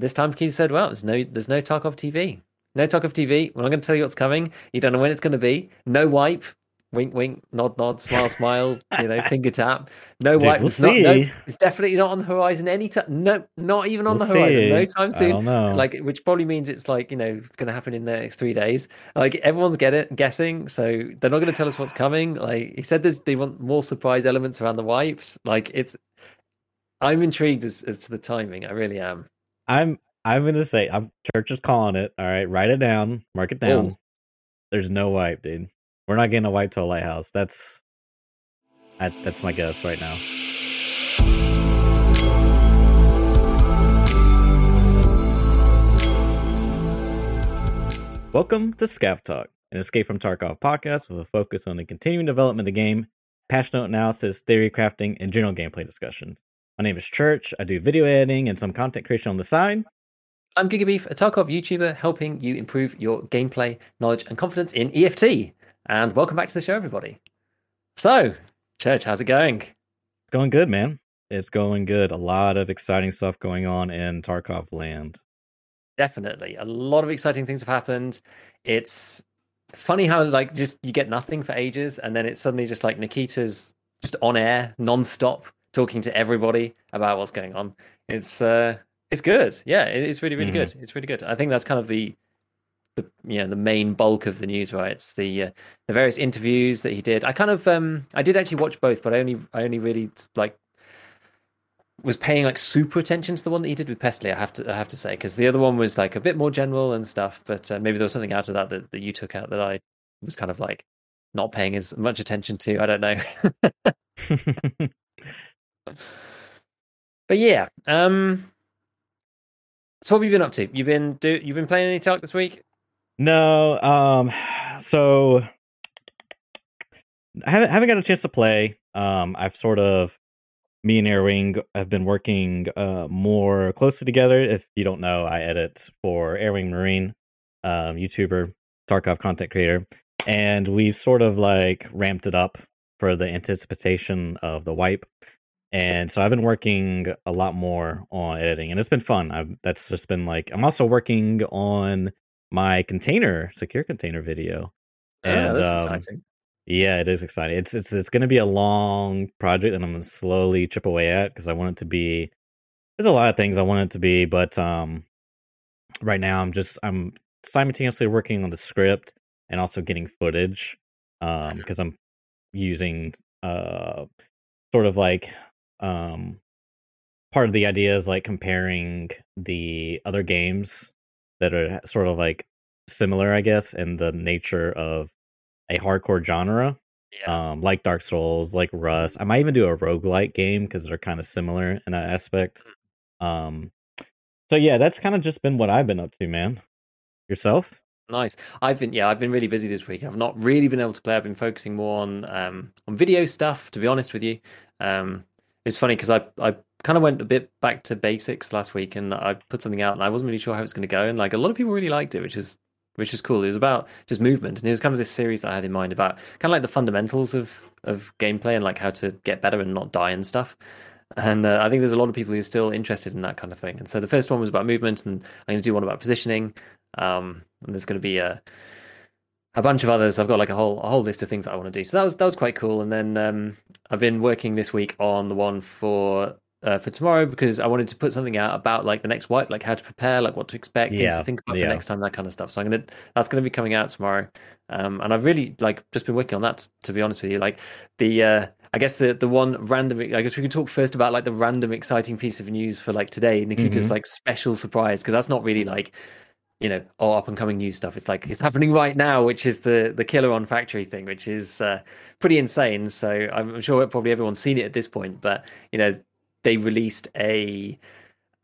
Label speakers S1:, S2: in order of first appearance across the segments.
S1: this time Nikita said, "Well, there's no there's no Tarkov TV, no Tarkov TV. We're not going to tell you what's coming. You don't know when it's going to be. No wipe. Wink, wink, nod, nod, smile, smile. You know, finger tap. No
S2: Dude,
S1: wipe.
S2: we'll
S1: it's, not, no,
S2: see.
S1: it's definitely not on the horizon any time. No, not even on
S2: We'll
S1: the horizon.
S2: see.
S1: No time soon. Like, which probably means it's like you know it's going to happen in the next three days. Like everyone's get it guessing, so they're not going to tell us what's coming. Like he said, there's they want more surprise elements around the wipes. Like it's, I'm intrigued as, as to the timing. I really am.
S2: I'm I'm gonna say I'm church is calling it. All right, write it down, mark it down.
S1: Oh.
S2: There's no wipe, dude. We're not getting a wipe to a lighthouse. That's I, that's my guess right now. Welcome to Scav Talk, an Escape from Tarkov podcast with a focus on the continuing development of the game, passionate analysis, theory crafting, and general gameplay discussions. My name is Church. I do video editing and some content creation on the side.
S1: I'm Gigabeef, a Tarkov YouTuber helping you improve your gameplay, knowledge, and confidence in EFT. And welcome back to the show, everybody. So, Church, how's it going?
S2: It's going good, man. It's going good. A lot of exciting stuff going on in Tarkov land.
S1: Definitely. A lot of exciting things have happened. It's funny how, like, just you get nothing for ages, and then it's suddenly just like Nikita's just on air, non-stop, talking to everybody about what's going on. It's, uh, it's good. Yeah, it's really, really
S2: Mhm.
S1: good. It's really good. I think that's kind of the, the you know, the main bulk of the news, right? It's the uh, the various interviews that he did. I kind of, um, I did actually watch both, but I only, I only really like was paying like super attention to the one that he did with Pestily. I have to, I have to say, because the other one was like a bit more general and stuff. But uh, maybe there was something out of that, that that you took out that I was kind of like not paying as much attention to. I don't know. but yeah, um, so what have you been up to? You've been do you've been playing any talk this week?
S2: no, um, so I haven't, haven't got a chance to play. Um, I've sort of me and Airwing have been working uh more closely together. If you don't know, I edit for Airwing Marine, um, YouTuber, Tarkov content creator, and we've sort of like ramped it up for the anticipation of the wipe. And so I've been working a lot more on editing, and it's been fun. I've that's just been like I'm also working on my container secure container video.
S1: Oh,
S2: And,
S1: that's
S2: um,
S1: exciting.
S2: Yeah, it is exciting. It's it's it's going to be a long project, and I'm going to slowly chip away at because I want it to be. There's a lot of things I want it to be, but um, right now I'm just I'm simultaneously working on the script and also getting footage, um, because I'm using uh, sort of like um, part of the idea is like comparing the other games that are sort of like similar, I guess, in the nature of a hardcore genre
S1: Yeah.
S2: um like dark souls like rust i might even do a roguelike game because they're kind of similar in that aspect um so yeah that's kind of just been what i've been up to man yourself
S1: Nice. I've been yeah, I've been really busy this week. I've not really been able to play. I've been focusing more on um on video stuff, to be honest with you. Um it's funny because I I kind of went a bit back to basics last week and I put something out and I wasn't really sure how it's going to go and like a lot of people really liked it, which is which is cool. It was about just movement and it was kind of this series that I had in mind about kind of like the fundamentals of of gameplay and like how to get better and not die and stuff. And uh, I think there's a lot of people who are still interested in that kind of thing. And so the first one was about movement, and I'm going to do one about positioning. Um, and there's going to be a a bunch of others. I've got like a whole a whole list of things that I want to do. So that was that was quite cool. And then um, I've been working this week on the one for uh, for tomorrow because I wanted to put something out about like the next wipe, like how to prepare, like what to expect, things
S2: Yeah,
S1: to think about
S2: yeah.
S1: for next time, that kind of stuff. So I'm gonna that's gonna be coming out tomorrow. Um, and I've really like just been working on that to be honest with you. Like the uh, I guess the the one random I guess we could talk first about like the random exciting piece of news for like today, Nikita's
S2: Mhm.
S1: like special surprise because that's not really like you know, oh, up and coming new stuff. It's like it's happening right now, which is the the Killa on factory thing, which is uh, pretty insane. So I'm sure probably everyone's seen it at this point, but you know, they released a.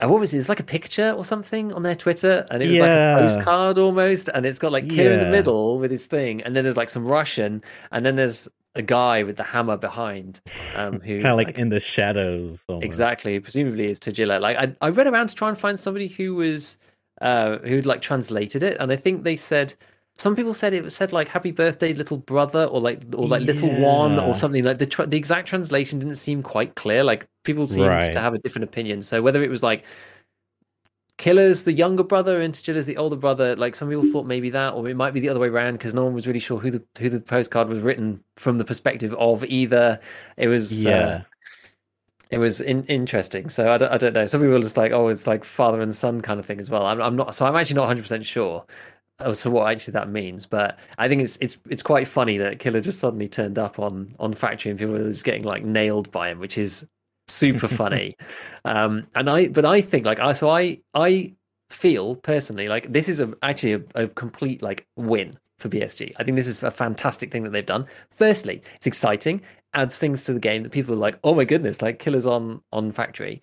S1: uh, What was it? It's like a picture or something on their Twitter, and it was
S2: Yeah.
S1: like a postcard almost, and it's got like Kir in the middle with his thing, and then there's like some Russian, and then there's a guy with the hammer behind, um, who
S2: kind of like, in the shadows almost.
S1: Exactly. Presumably is Tagilla. Like I, I read around to try and find somebody who was uh who'd like translated it, and I think they said some people said it said like "Happy Birthday, little brother" or like or like "Little One" or something. Like the tr- the exact translation didn't seem quite clear. Like people seemed
S2: Right.
S1: to have a different opinion. So whether it was like Killa's the younger brother and Tagilla's the older brother. Like some people thought maybe that, or it might be the other way around because no one was really sure who the who the postcard was written from the perspective of either. It was uh, yeah. Uh, it was in, interesting. So I don't, I don't know. Some people are just like, oh, it's like father and son kind of thing as well. I'm, I'm not. So I'm actually not 100 percent sure as to what actually that means. But I think it's it's it's quite funny that Killa just suddenly turned up on on Factory and people are just getting like nailed by him, which is super funny. um, and I, but I think like I, so I, I feel personally like this is a, actually a, a complete like win for BSG. I think this is a fantastic thing that they've done. Firstly, it's exciting, adds things to the game that people are like, oh my goodness, like killers on on factory.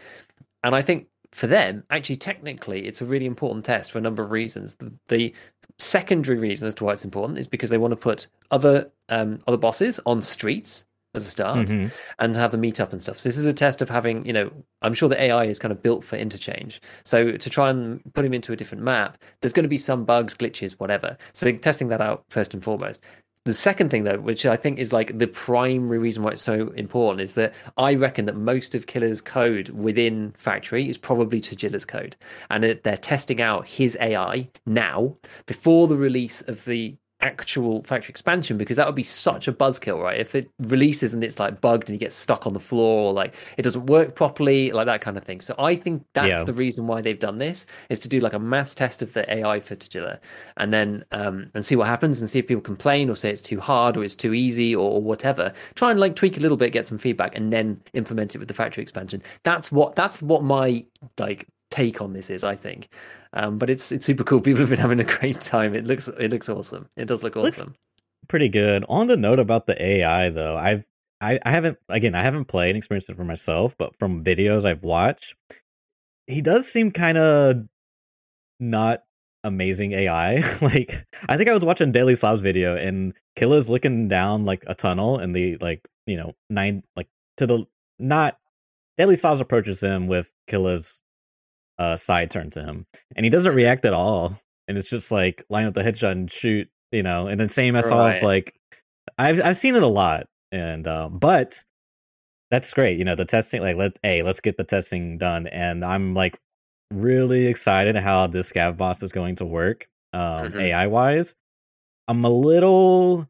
S1: And I think for them, actually, technically, it's a really important test for a number of reasons. The, the secondary reason as to why it's important is because they want to put other um, other bosses on streets as a start mm-hmm. and have the meetup and stuff. So this is a test of having, you know, I'm sure the AI is kind of built for interchange. So to try and put him into a different map, there's going to be some bugs, glitches, whatever. So testing that out first and foremost. The second thing, though, which I think is like the primary reason why it's so important, is that I reckon that most of Killa's code within Factory is probably Tagilla's code, and they're testing out his AI now before the release of the actual factory expansion because that would be such a buzzkill, right? If it releases and it's like bugged and you get stuck on the floor or like it doesn't work properly, like that kind of thing. So I think that's yeah. the reason why they've done this is to do like a mass test of the AI for Tagilla and then um and see what happens and see if people complain or say it's too hard or it's too easy or, or whatever. Try and like tweak a little bit, get some feedback, and then implement it with the factory expansion. That's what that's what my like take on this is, I think. Um, but it's it's super cool. People have been having a great time. It looks it looks awesome. It does look awesome. Looks
S2: pretty good. On the note about the AI though, I've I, I haven't again I haven't played and experienced it for myself, but from videos I've watched, he does seem kind of not amazing AI. like I think I was watching Daily Slob's video and Killa's looking down like a tunnel and the like, you know, nine like to the not Daily Slobs approaches him with Killa's uh, side turn to him, and he doesn't react at all. And it's just like line up the headshot and shoot, you know. And then same as right. like I've I've seen it a lot, and um, but that's great. You know, the testing like let hey let's get the testing done, and I'm like really excited how this scav boss is going to work um, mm-hmm. AI wise. I'm a little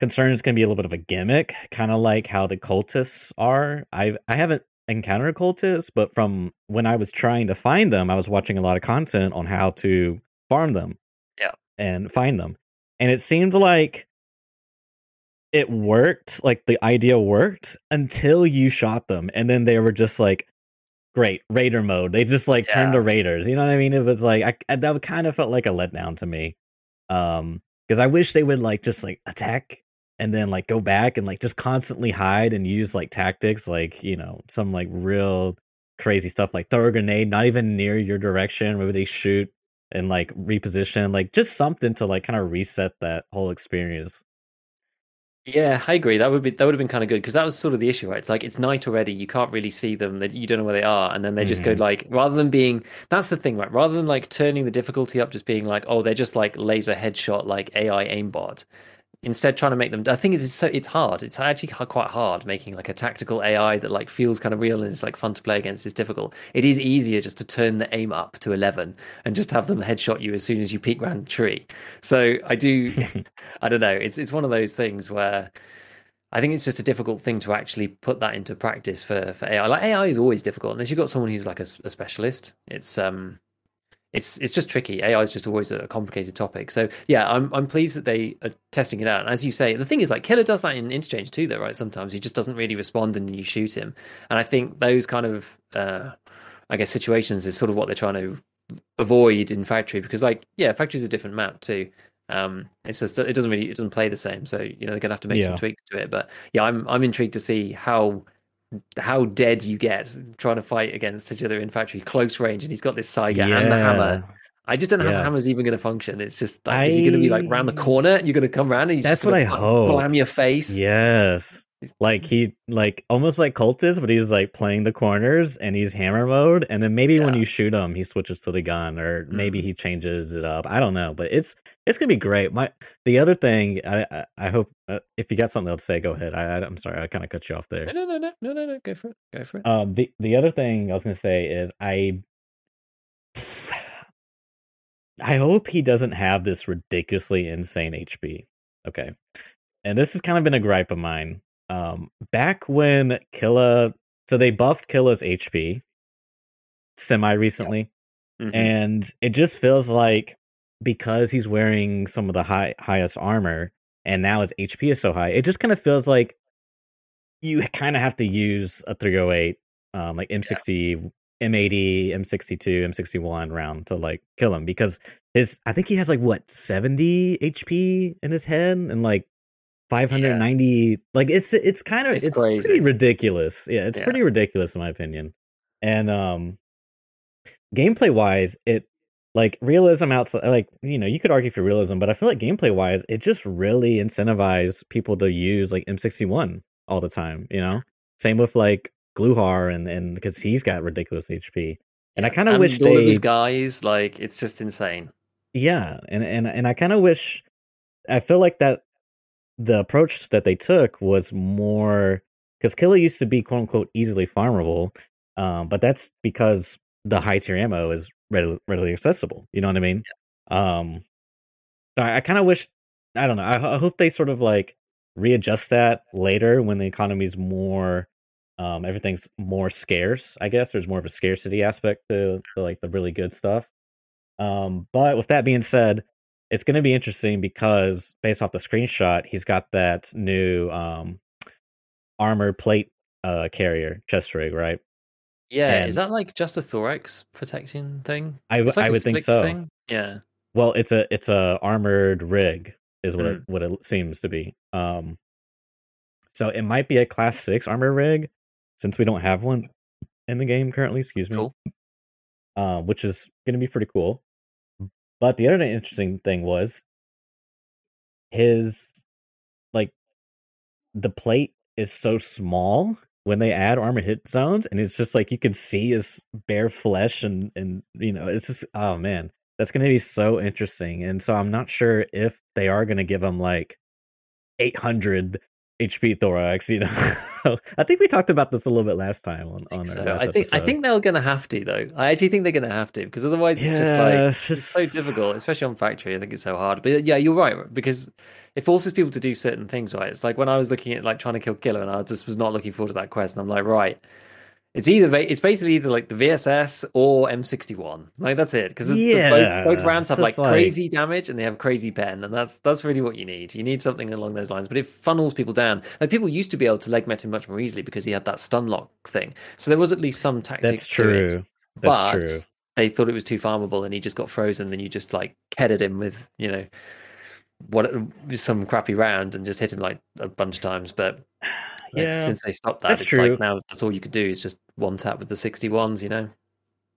S2: concerned it's going to be a little bit of a gimmick, kind of like how the cultists are. I I haven't encounter cultists, but from when I was trying to find them, I was watching a lot of content on how to farm them.
S1: Yeah.
S2: And find them. And it seemed like it worked, like the idea worked until you shot them. And then they were just like, great, raider mode. They just like yeah. turned to raiders. You know what I mean? It was like, I, that kind of felt like a letdown to me. Um, because I wish they would like just like attack and then like go back and like just constantly hide and use like tactics like you know some like real crazy stuff like throw a grenade not even near your direction maybe they shoot and like reposition like just something to like kind of reset that whole experience.
S1: Yeah i agree that would be that would have been kind of good because that was sort of the issue right? It's like it's night already you can't really see them that you don't know where they are and then they just mm-hmm. go like rather than being that's the thing right? Rather than like turning the difficulty up just being like oh they're just like laser headshot like ai aimbot instead trying to make them i think it's so it's hard. It's actually quite hard making like a tactical ai that like feels kind of real and it's like fun to play against. It's difficult. It is easier just to turn the aim up to 11 and just have them headshot you as soon as you peek around a tree. So i do i don't know. It's it's one of those things where I think it's just a difficult thing to actually put that into practice for, for AI. Like AI is always difficult unless you've got someone who's like a, a specialist. It's um it's it's just tricky. AI is just always a complicated topic. So yeah, I'm I'm pleased that they are testing it out. And as you say, the thing is like Killa does that in interchange too, though, right? Sometimes he just doesn't really respond and you shoot him. And I think those kind of uh, I guess situations is sort of what they're trying to avoid in Factory because like yeah, Factory is a different map too. Um, it's just it doesn't really it doesn't play the same. So you know they're gonna have to make yeah. some tweaks to it. But yeah, I'm I'm intrigued to see how how dead you get trying to fight against each other in factory close range, and he's got this Saiga yeah. and the hammer. I just don't know yeah. how the hammer's even going to function. It's just like, I... is he going to be like round the corner? And you're going to come around and
S2: that's what I hope.
S1: Blam your face.
S2: Yes, like he like almost like cultist, but he's like playing the corners and he's hammer mode. And then maybe yeah. when you shoot him, he switches to the gun, or maybe mm. he changes it up. I don't know, but it's it's gonna be great. My the other thing, I I, I hope uh, if you got something else to say, go ahead. I, I am sorry, I kind of cut you off there.
S1: No, no, no, no, no, no, go for it, go for it.
S2: Um, the the other thing I was gonna say is I I hope he doesn't have this ridiculously insane HP. Okay. And this has kind of been a gripe of mine. Um, back when Killa, so they buffed Killa's HP semi recently,
S1: Mhm.
S2: and it just feels like because he's wearing some of the high highest armor, and now his HP is so high, it just kind of feels like you kind of have to use a 308, um, like M60, M80, M62, M61 round to like kill him because his I think he has like what 70 HP in his head and like 590 like it's it's kind of
S1: It's
S2: it's, pretty ridiculous. Yeah, it's
S1: Yeah.
S2: pretty ridiculous in my opinion. And um gameplay wise, it like realism outside like you know, you could argue for realism, but I feel like gameplay wise, it just really incentivized people to use like M61 all the time, you know? Same with like Gluhar and and because he's got ridiculous HP. And I kind of wish
S1: all
S2: they
S1: his guys like it's just insane.
S2: yeah, and and and I kind of wish I feel like that the approach that they took was more because Killa used to be quote unquote easily farmable, um, but that's because the high tier ammo is readily, readily accessible. You know what I mean? Um, so I, I kind of wish I don't know. I, I hope they sort of like readjust that later when the economy's more um everything's more scarce i guess there's more of a scarcity aspect to, to like the really good stuff um but with that being said it's going to be interesting because based off the screenshot he's got that new um armor plate uh carrier chest rig right
S1: Yeah, is that like just a thorax protection thing?
S2: i, w-
S1: like
S2: I would think so
S1: Thing. Yeah.
S2: well it's a it's a armored rig is what
S1: Mm.
S2: it what it seems to be um so it might be a class 6 armor rig since we don't have one in the game currently excuse me
S1: Cool.
S2: um, which is going to be pretty cool. But the other interesting thing was his like the plate is so small when they add armor hit zones, and it's just like you can see his bare flesh, and and you know it's just oh man, that's going to be so interesting. And so I'm not sure if they are going to give him like 800 HP thorax. You know, I think we talked about this a little bit last time on on our
S1: So
S2: last
S1: I think I think they're gonna have to though. I actually think they're gonna have to because otherwise it's just like
S2: it's
S1: it's so difficult, especially on factory. I think it's so hard. But yeah, you're right because it forces people to do certain things. Right? It's like when I was looking at like trying to kill Killa, and I just was not looking forward to that quest. And I'm like, right, it's either it's basically either like the VSS or M61. Like that's it because
S2: Yeah,
S1: both, both rounds have like
S2: like-
S1: crazy damage and they have crazy pen, and that's that's really what you need. You need something along those lines. But it funnels people down. Like people used to be able to leg met him much more easily because he had that stun lock thing. So there was at least some tactics.
S2: That's
S1: to it
S2: true. That's
S1: but
S2: true.
S1: they thought it was too farmable and he just got frozen then you just like headed him with you know what some crappy round and just hit him like a bunch of times but like,
S2: Yeah,
S1: since they stopped that
S2: that's
S1: it's
S2: true.
S1: like now that's all you could do is just one tap with the 61s you know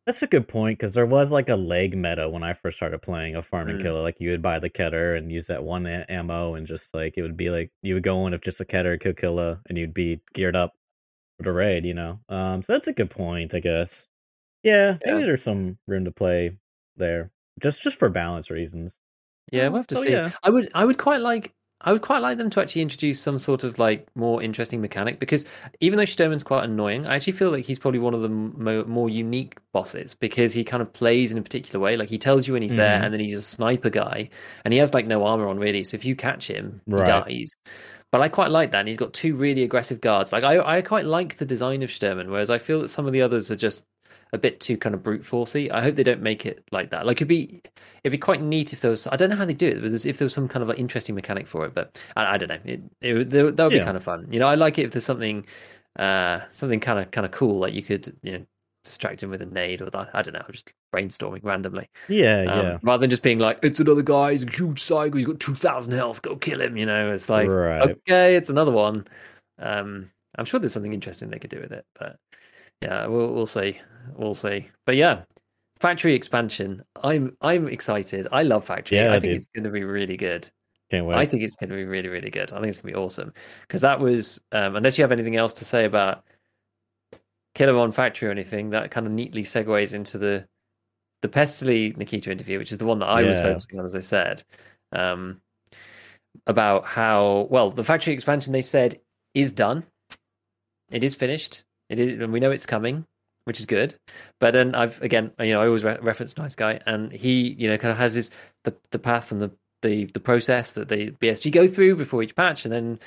S2: That's a good point because there was like a leg meta when I first started playing a farming
S1: Mm.
S2: Killa. Like you would buy the Kedr and use that one a- ammo, and just like it would be like you would go in with just a Kedr, kill Killa, and you'd be geared up for the raid. You know, um, so that's a good point, I guess. Yeah, maybe there's some room to play there, just just for balance reasons.
S1: yeah we'll have to
S2: so
S1: see
S2: yeah.
S1: i would i would quite like I would quite like them to actually introduce some sort of like more interesting mechanic because even though Shturman's quite annoying, I actually feel like he's probably one of the mo- more unique bosses because he kind of plays in a particular way. Like he tells you when he's there,
S2: Mhm.
S1: and then he's a sniper guy, and he has like no armor on really. So if you catch him, he dies. But I quite like that, and he's got two really aggressive guards. Like I, I quite like the design of Sturman, whereas I feel that some of the others are just a bit too kind of brute forcey. I hope they don't make it like that. Like it'd be it'd be quite neat if there was. I don't know how they do it. But if there was some kind of like interesting mechanic for it, but I, I don't know. It, it would- that would be
S2: Yeah.
S1: kind of fun. You know, I like it if there's something uh something kind of kind of cool like you could you know distract him with a nade or that. I don't know. Just brainstorming randomly.
S2: Yeah,
S1: Um,
S2: yeah.
S1: Rather than just being like, it's another guy, he's a huge psycho, he's got 2,000 health, go kill him. You know, it's like,
S2: Right.
S1: okay, it's another one. Um, I'm sure there's something interesting they could do with it, but yeah, we'll, we'll see. We'll see. But yeah, factory expansion. I'm I'm excited. I love factory.
S2: Yeah,
S1: I think it's going to be really good.
S2: Can't wait.
S1: I think it's going to be really, really good. I think it's going to be awesome because that was, um, unless you have anything else to say about Killa on Factory or anything, that kind of neatly segues into the the Pestily Nikita interview, which is the one that I was focusing on, as I said, um, about how well the factory expansion they said is done. It is finished. It is, and we know it's coming. Which is good. But then I've again, uh, you know, I always re- reference Nice Guy, and he, you know, kind of has his the the path and the the the process that the BSG go through before each patch, and then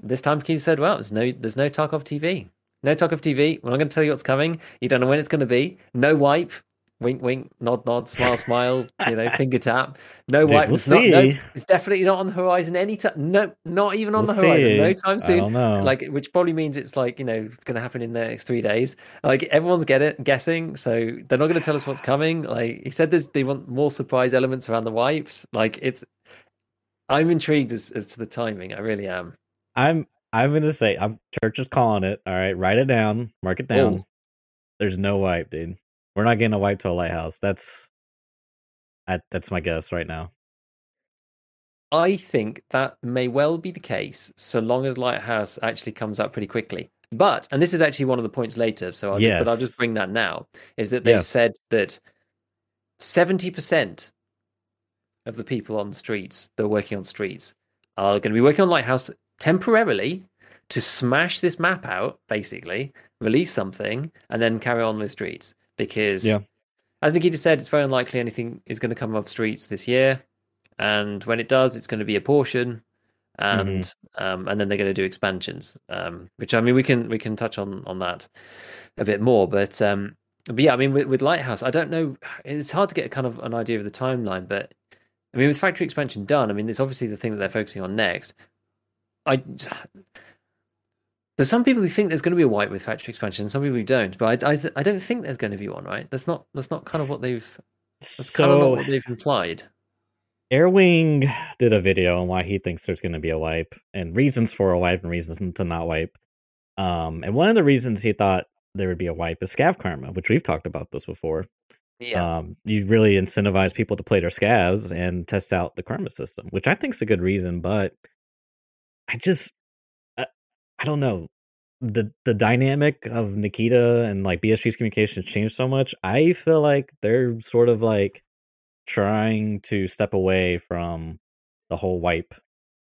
S1: this time he said, "Well, there's no there's no Tarkov TV, no Tarkov TV. We're not going to tell you what's coming. You don't know when it's going to be. No wipe. Wink, wink, nod, nod, smile, smile. You know, finger tap. No
S2: Dude,
S1: wipe.
S2: we'll
S1: it's, not, no,
S2: see.
S1: it's definitely not on the horizon any time. No, not even on
S2: We'll
S1: the horizon.
S2: see.
S1: No time soon like which probably means it's like you know it's going to happen in the next three days like everyone's get it guessing so they're not going to tell us what's coming like he said there's they want more surprise elements around the wipes like it's i'm intrigued as, as to the timing i really am
S2: I'm I'm gonna say I'm church is calling it. All right, write it down, mark it down.
S1: Oh.
S2: There's no wipe, dude. We're not getting a wipe to a lighthouse. That's I, that's my guess right now.
S1: i think that may well be the case so long as lighthouse actually comes up pretty quickly but and this is actually one of the points later so I'll, ju- but i'll just bring that now is that they
S2: Yes.
S1: said that 70% of the people on streets that are working on streets are going to be working on Lighthouse temporarily to smash this map out, basically, release something, and then carry on with streets. Because,
S2: Yeah.
S1: as Nikita said, it's very unlikely anything is going to come off streets this year. And when it does, it's going to be a portion. And um, and then they're going to do expansions, um, which I mean we can we can touch on on that a bit more, but um, but yeah, I mean with, with Lighthouse, I don't know. It's hard to get a kind of an idea of the timeline, but I mean with factory expansion done, I mean it's obviously the thing that they're focusing on next. I there's some people who think there's going to be a white with factory expansion, and some people who don't, but I I, I don't think there's going to be one. Right? That's not that's not kind of what they've that's kind of not what they've implied.
S2: Airwing did a video on why he thinks there's gonna be a wipe and reasons for a wipe and reasons to not wipe. Um and one of the reasons he thought there would be a wipe is scav karma, which we've talked about this before.
S1: Yeah,
S2: Um, you really incentivize people to play their scavs and test out the karma system, which I think is a good reason. But I just, I, don't know, the the dynamic of Nikita and like BSG's communication has changed so much. I feel like they're sort of like trying to step away from the whole wipe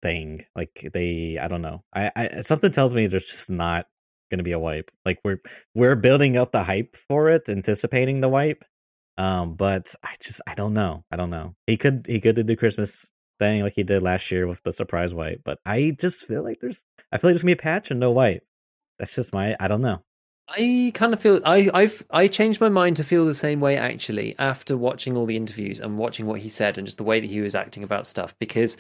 S2: thing. Like they, I don't know. I, I something tells me there's just not going to be a wipe. Like we're we're building up the hype for it, anticipating the wipe. Um, but I just I don't know. I don't know. He could he could do the Christmas thing like he did last year with the surprise wipe, but I just feel like there's I feel like there's gonna be a patch and no wipe. That's just my I don't know.
S1: I kind of feel I I've I changed my mind to feel the same way actually after watching all the interviews and watching what he said and just the way that he was acting about stuff because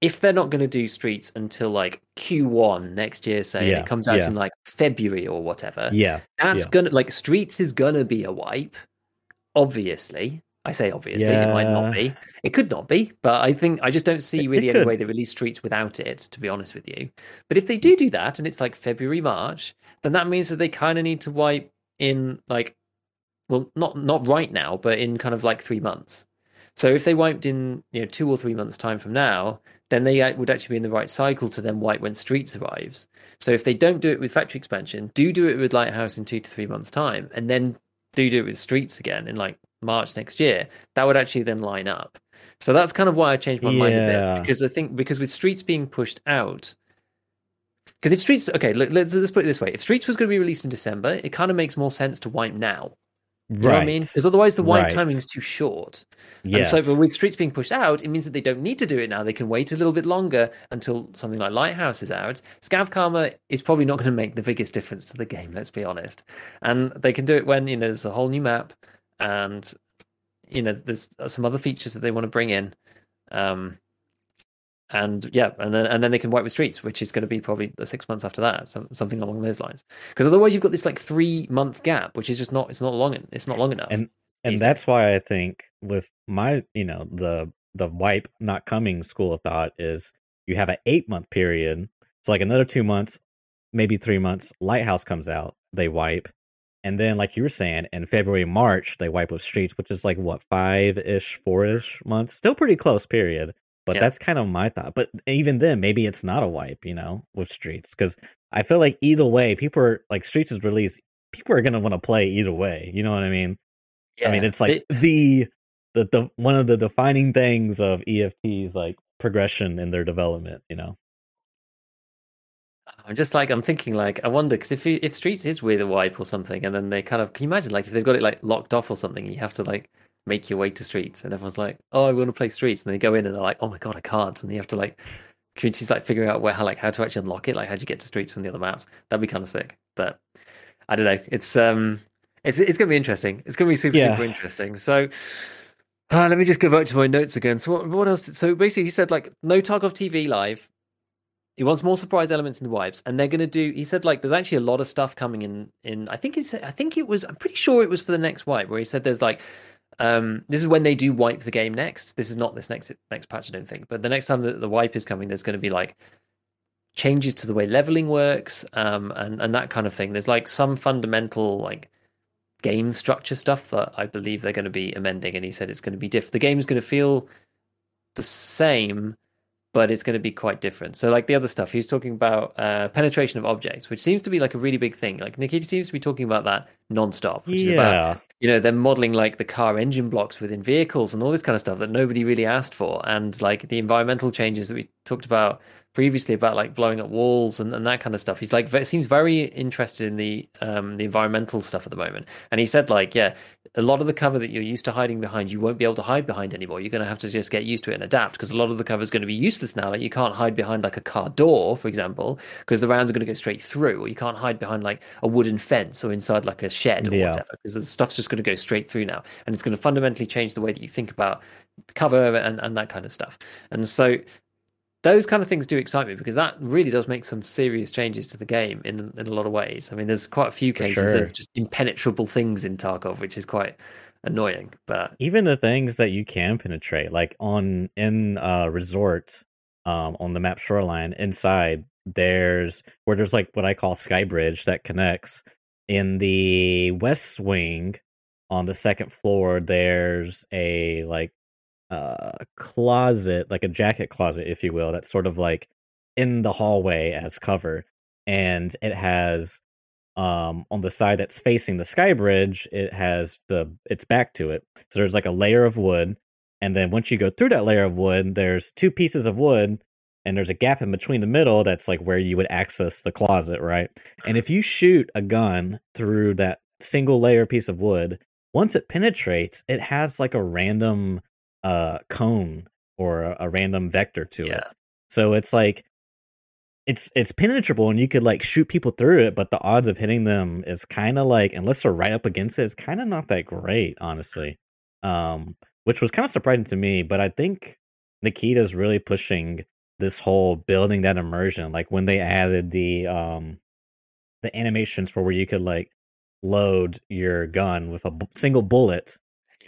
S1: if they're not going to do streets until like Q1 next year say
S2: Yeah,
S1: it comes out
S2: yeah.
S1: in like February or whatever
S2: Yeah.
S1: that's
S2: yeah.
S1: gonna like streets is gonna be a wipe obviously I say obviously it might not be. It could not be but I think I just don't see really any way they release streets without it to be honest with you. But if they do do that and it's like February March then that means that they kind of need to wipe in like well not not right now but in kind of like 3 months. So if they wiped in you know 2 or 3 months time from now then they would actually be in the right cycle to then wipe when streets arrives. So if they don't do it with factory expansion do do it with lighthouse in 2 to 3 months time and then do do it with streets again in like March next year that would actually then line up so that's kind of why I changed my mind a bit because I think because with streets being pushed out because if Streets, okay, look, let's, let's put it this way: if Streets was going to be released in December, it kind of makes more sense to wipe now. You know
S2: right.
S1: what I mean? Because otherwise, the wipe
S2: Right.
S1: timing is too short.
S2: Yes.
S1: And so, but with Streets being pushed out, it means that they don't need to do it now. They can wait a little bit longer until something like Lighthouse is out. Scav Karma is probably not going to make the biggest difference to the game. Let's be honest. And they can do it when you know there's a whole new map, and you know there's some other features that they want to bring in. Um, and yeah, and then and then they can wipe with streets, which is going to be probably the six months after that, some, something along those lines. Because otherwise, you've got this like three month gap, which is just not it's not long it's not long enough.
S2: and and that's why I think with my you know the the wipe not coming school of thought is you have an eight month period. It's like another two months, maybe three months. Lighthouse comes out, they wipe, and then like you were saying, in February March they wipe up streets, which is like what five ish, four ish months. Still pretty close period. But
S1: Yeah.
S2: that's kind of my thought. But even then, maybe it's not a wipe, you know, with streets because I feel like either way, people are like streets is released. People are gonna want to play either way. You know what I mean? Yeah. I mean, it's like
S1: it-
S2: the the the one of the defining things of EFT's like progression in their development. You know,
S1: I'm just like I'm thinking like I wonder because if if Streets is with a wipe or something, and then they kind of can you imagine like if they've got it like locked off or something, you have to like make your way to Streets, and everyone's like, oh, I want to play Streets, and they go in and they're like, oh my god, I can't, and you have to like communities like figuring out where how like how to actually unlock it, like how do you get to Streets from the other maps? That'd be kind of sick, but I don't know. It's um, it's it's gonna be interesting. It's gonna be super
S2: Yeah.
S1: super interesting. So. Uh, let me just go back to my notes again. So what, what else? So basically, he said like no Tarkov TV live. He wants more surprise elements in the wipes, and they're going to do. He said like there's actually a lot of stuff coming in. In I think it's I think it was I'm pretty sure it was for the next wipe where he said there's like um this is when they do wipe the game next. This is not this next next patch I don't think, but the next time that the wipe is coming, there's going to be like changes to the way leveling works um and and that kind of thing. There's like some fundamental like game structure stuff that I believe they're going to be amending, and he said it's going to be diff. The game's going to feel the same, but it's going to be quite different. So, like the other stuff, he was talking about uh, penetration of objects, which seems to be like a really big thing. Like Nikita seems to be talking about that nonstop, which is about
S2: Yeah.
S1: you know they're modeling like the car engine blocks within vehicles and all this kind of stuff that nobody really asked for and like the environmental changes that we talked about previously about like blowing up walls and, and that kind of stuff. He's like seems very interested in the um the environmental stuff at the moment. And he said like yeah a lot of the cover that you're used to hiding behind you won't be able to hide behind anymore. You're going to have to just get used to it and adapt because a lot of the cover is going to be useless now. Like you can't hide behind like a car door for example because the rounds are going to go straight through or you can't hide behind like a wooden fence or inside like a shed or
S2: Yeah.
S1: whatever because the stuff's just going to go straight through now. And it's going to fundamentally change the way that you think about cover and, and that kind of stuff. And so those kind of things do excite me because that really does make some serious changes to the game in in a lot of ways i mean there's quite a few cases
S2: sure.
S1: of just impenetrable things in tarkov which is quite annoying but
S2: even the things that you can penetrate like on in uh resort um on the map shoreline inside there's where there's like what i call sky bridge that connects in the west wing on the second floor there's a like uh closet like a jacket closet if you will that's sort of like in the hallway as cover and it has um on the side that's facing the sky bridge it has the its back to it. So there's like a layer of wood and then once you go through that layer of wood there's two pieces of wood and there's a gap in between the middle that's like where you would access the closet right? And if you shoot a gun through that single layer piece of wood once it penetrates it has like a random uh cone or a, a random vector to
S1: Yeah.
S2: it so it's like it's it's penetrable and you could like shoot people through it, but the odds of hitting them is kind of like unless they're right up against it, it's kind of not that great, honestly. Um, which was kind of surprising to me, but I think Nikita's really pushing this whole building that immersion. Like when they added the um the animations for where you could like load your gun with a single bullet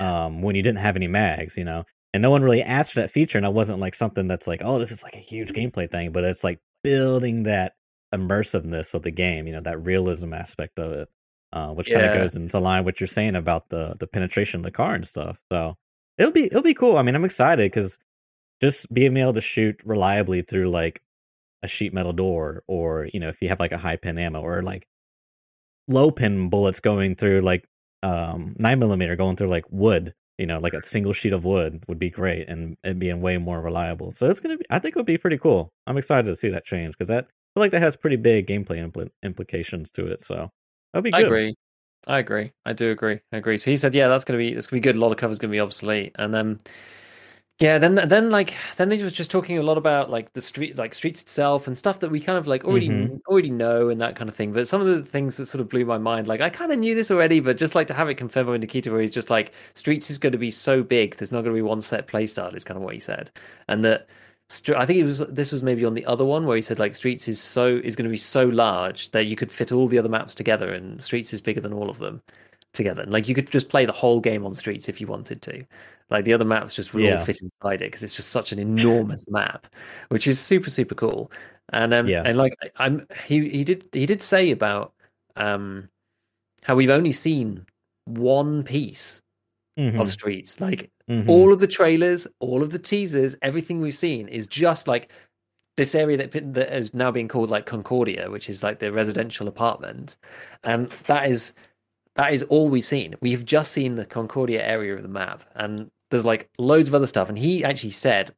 S2: um when you didn't have any mags, you know. And no one really asked for that feature, and it wasn't like something that's like, oh, this is like a huge gameplay thing, but it's like building that immersiveness of the game, you know, that realism aspect of it, uh, which kind of goes into line with what you're saying about the the penetration of the car and stuff. So it'll be it'll be cool. I mean, I'm excited because just being able to shoot reliably through like a sheet metal door, or you know, if you have like a high pin ammo, or like low pin bullets going through like um nine millimeter going through like wood you know like a single sheet of wood would be great and and being way more reliable so it's gonna be i think it would be pretty cool i'm excited to see that change because that I feel like that has pretty big gameplay impl- implications to it so that'd be good.
S1: I agree. I agree. I do agree. I agree. So he said, yeah, that's gonna be it's gonna be good. A lot of covers gonna be obsolete, and then yeah, then then like then he was just talking a lot about like the street, like streets itself and stuff that we kind of like already
S2: Mhm.
S1: already know and that kind of thing. But some of the things that sort of blew my mind, like I kind of knew this already, but just like to have it confirmed by Nikita, where he's just like streets is going to be so big, there's not going to be one set play style. Is kind of what he said, and that. I think it was this was maybe on the other one where he said like Streets is so is going to be so large that you could fit all the other maps together, and Streets is bigger than all of them together. Like you could just play the whole game on Streets if you wanted to. Like the other maps just would
S2: Yeah.
S1: all fit inside it because it's just such an enormous map, which is super super cool. And um
S2: Yeah.
S1: and like I'm he he did he did say about um how we've only seen one piece
S2: Mhm,
S1: of Streets. Like
S2: mhm.
S1: all of the trailers, all of the teasers, everything we've seen is just like this area that that is now being called like Concordia, which is like the residential apartment, and that is that is all we've seen. We've just seen the Concordia area of the map, and there's like loads of other stuff, and he actually said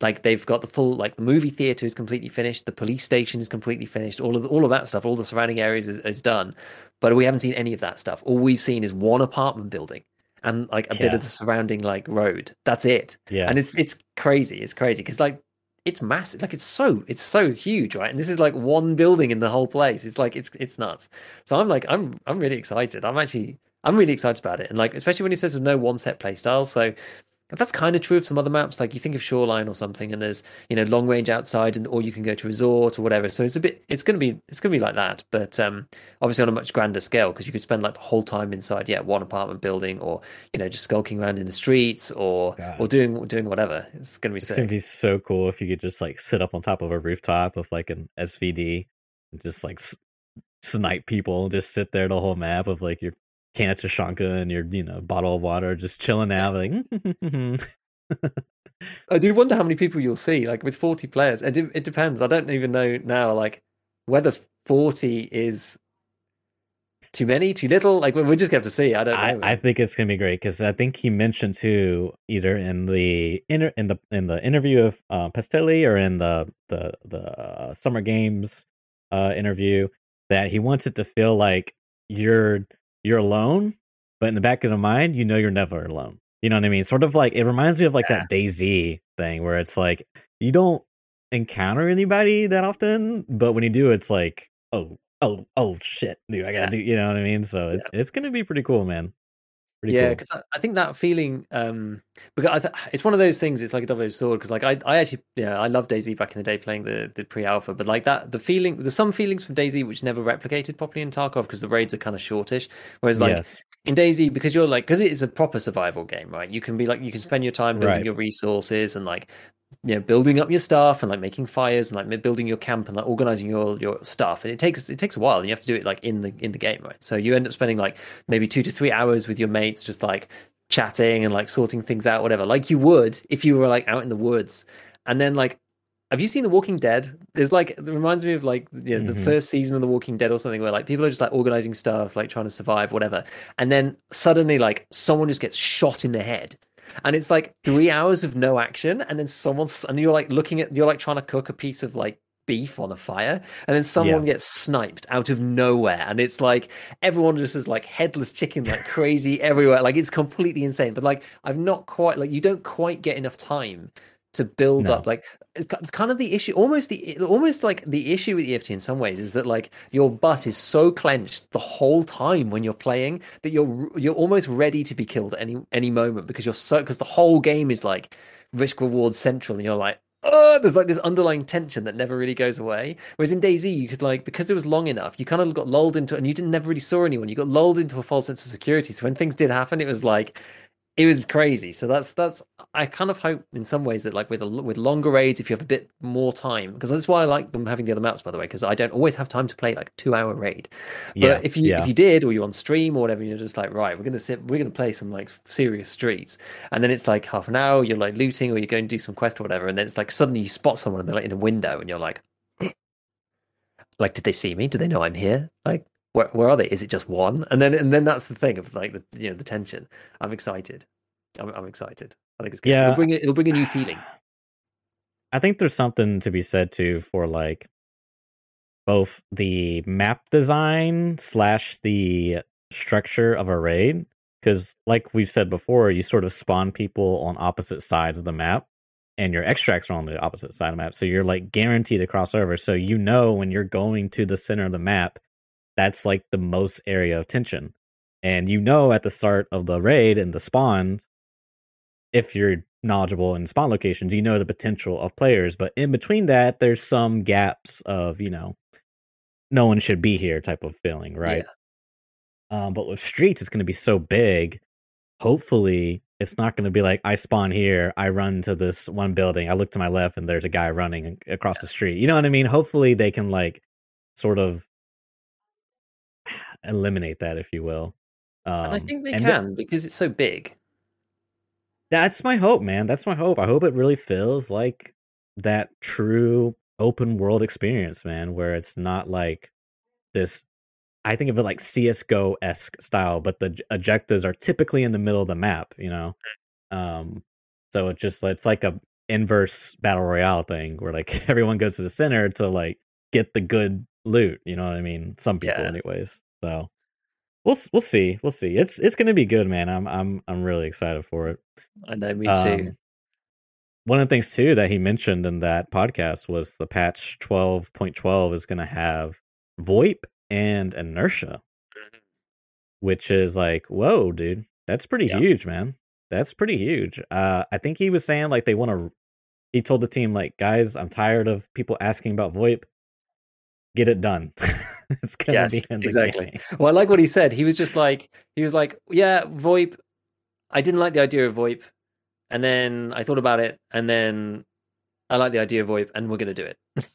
S1: like they've got the full like the movie theater is completely finished, the police station is completely finished, all of all of that stuff, all the surrounding areas is, is done, but we haven't seen any of that stuff. All we've seen is one apartment building and like a yeah. bit of the surrounding like road. That's it.
S2: Yeah,
S1: and it's it's crazy. It's crazy because like it's massive. Like it's so it's so huge, right? And this is like one building in the whole place. It's like it's it's nuts. So I'm like I'm I'm really excited. I'm actually I'm really excited about it. And like especially when he says there's no one set play style. So that's kind of true of some other maps. Like you think of Shoreline or something, and there's you know long range outside, and or you can go to resort or whatever. So it's a bit, it's gonna be, it's gonna be like that, but um, obviously on a much grander scale because you could spend like the whole time inside, yeah, one apartment building, or you know just skulking around in the streets, or God. or doing doing whatever. It's gonna be. It's sick.
S2: gonna be so cool if you could just like sit up on top of a rooftop with like an SVD, and just like snipe people, and just sit there the whole map of like your can of Tushonka and your you know bottle of water, just chilling out like.
S1: I do wonder how many people you'll see, like with 40 players. It, it depends. I don't even know now, like whether 40 is too many, too little. Like we just have to see. I don't know.
S2: I, I think it's gonna be great because I think he mentioned too, either in the inter in the in the interview of uh, Pestily or in the the the uh, Summer Games uh, interview that he wants it to feel like you're you're alone, but in the back of the mind, you know you're never alone. You know what I mean? Sort of like it reminds me of like yeah. that DayZ thing where it's like you don't encounter anybody that often, but when you do, it's like, oh, oh, oh shit, dude, I gotta yeah. do. You know what I mean? So it's yeah. it's gonna be pretty cool, man.
S1: Pretty yeah, because cool. I, I, think that feeling, um, because th- it's one of those things. It's like a double-edged sword. Because like I, I actually, yeah, I love DayZ back in the day playing the the pre-alpha, but like that, the feeling, there's some feelings from DayZ which never replicated properly in Tarkov because the raids are kind of shortish. Whereas like yes in DayZ, because you're like because it's a proper survival game, right? You can be like you can spend your time building right. your resources and like you know building up your stuff and like making fires and like building your camp and like organizing your your stuff and it takes it takes a while and you have to do it like in the in the game right so you end up spending like maybe two to three hours with your mates just like chatting and like sorting things out whatever like you would if you were like out in the woods and then like have you seen The Walking Dead? There's like it reminds me of like you know, the mm-hmm. first season of The Walking Dead or something where like people are just like organizing stuff, like trying to survive, whatever. And then suddenly like someone just gets shot in the head. And it's like three hours of no action, and then someone's and you're like looking at you're like trying to cook a piece of like beef on a fire and then someone yeah. gets sniped out of nowhere and it's like everyone just is like headless chicken like crazy everywhere like it's completely insane but like i've not quite like you don't quite get enough time to build no. up like kind of the issue almost the almost like the issue with EFT in some ways is that like your butt is so clenched the whole time when you're playing that you're you're almost ready to be killed at any any moment because you're so because the whole game is like risk reward central and you're like oh there's like this underlying tension that never really goes away. Whereas in DayZ, you could like because it was long enough you kind of got lulled into and you didn't never really saw anyone. You got lulled into a false sense of security. So when things did happen it was like it was crazy. So that's that's I kind of hope in some ways that like with a, with longer raids, if you have a bit more time, because that's why I like them having the other maps by the way, because I don't always have time to play like two hour raid. But yeah, if you yeah. if you did, or you're on stream or whatever, you're just like right, we're gonna sit, we're gonna play some like serious streets, and then it's like half an hour, you're like looting or you're going to do some quest or whatever, and then it's like suddenly you spot someone and they're like in a window, and you're like. like did they see me do they know i'm here like where, where are they? Is it just one? And then and then that's the thing of like the you know the tension. I'm excited. I'm, I'm excited. I think it's good. Yeah, it'll bring it. It'll bring a new feeling.
S2: I think there's something to be said too for like both the map design slash the structure of a raid because like we've said before you sort of spawn people on opposite sides of the map and your extracts are on the opposite side of the map so you're like guaranteed to cross over so you know when you're going to the center of the map that's like the most area of tension. And you know at the start of the raid and the spawns, if you're knowledgeable in spawn locations, you know the potential of players. But in between that, there's some gaps of, you know, no one should be here type of feeling, right? Yeah. Um, but with streets, it's going to be so big. Hopefully, it's not going to be like I spawn here, I run to this one building, I look to my left, and there's a guy running across the street. You know what I mean? Hopefully, they can like sort of eliminate that, if you will.
S1: Um, and I um, think they can th- because it's so big.
S2: That's my hope, man. That's my hope. I hope it really feels like that true open world experience, man, where it's not like this. I think of it like CS:GO esque style, but the objectives are typically in the middle of the map. You know, Um, so it's just it's like a inverse battle royale thing where like everyone goes to the center to like get the good loot. You know what I mean? Some people,
S1: Yeah.
S2: anyways. So we'll we'll see, we'll see. It's it's gonna be good, man. I'm I'm I'm really excited for it.
S1: I know, me too.
S2: Um, one of the things too that he mentioned in that podcast was the patch 12.12 is going to have VoIP and inertia,
S1: Mhm.
S2: which is like, whoa, dude, that's pretty
S1: Yeah.
S2: huge, man. That's pretty huge. Uh, I think he was saying like they want to. He told the team like, guys, I'm tired of people asking about VoIP. Get it done. it's gonna
S1: Yes,
S2: be in the
S1: exactly.
S2: game.
S1: Well, I like what he said. He was just like, he was like, yeah, VoIP. I didn't like the idea of VoIP, and then I thought about it, and then I like the idea of VoIP, and we're gonna do it.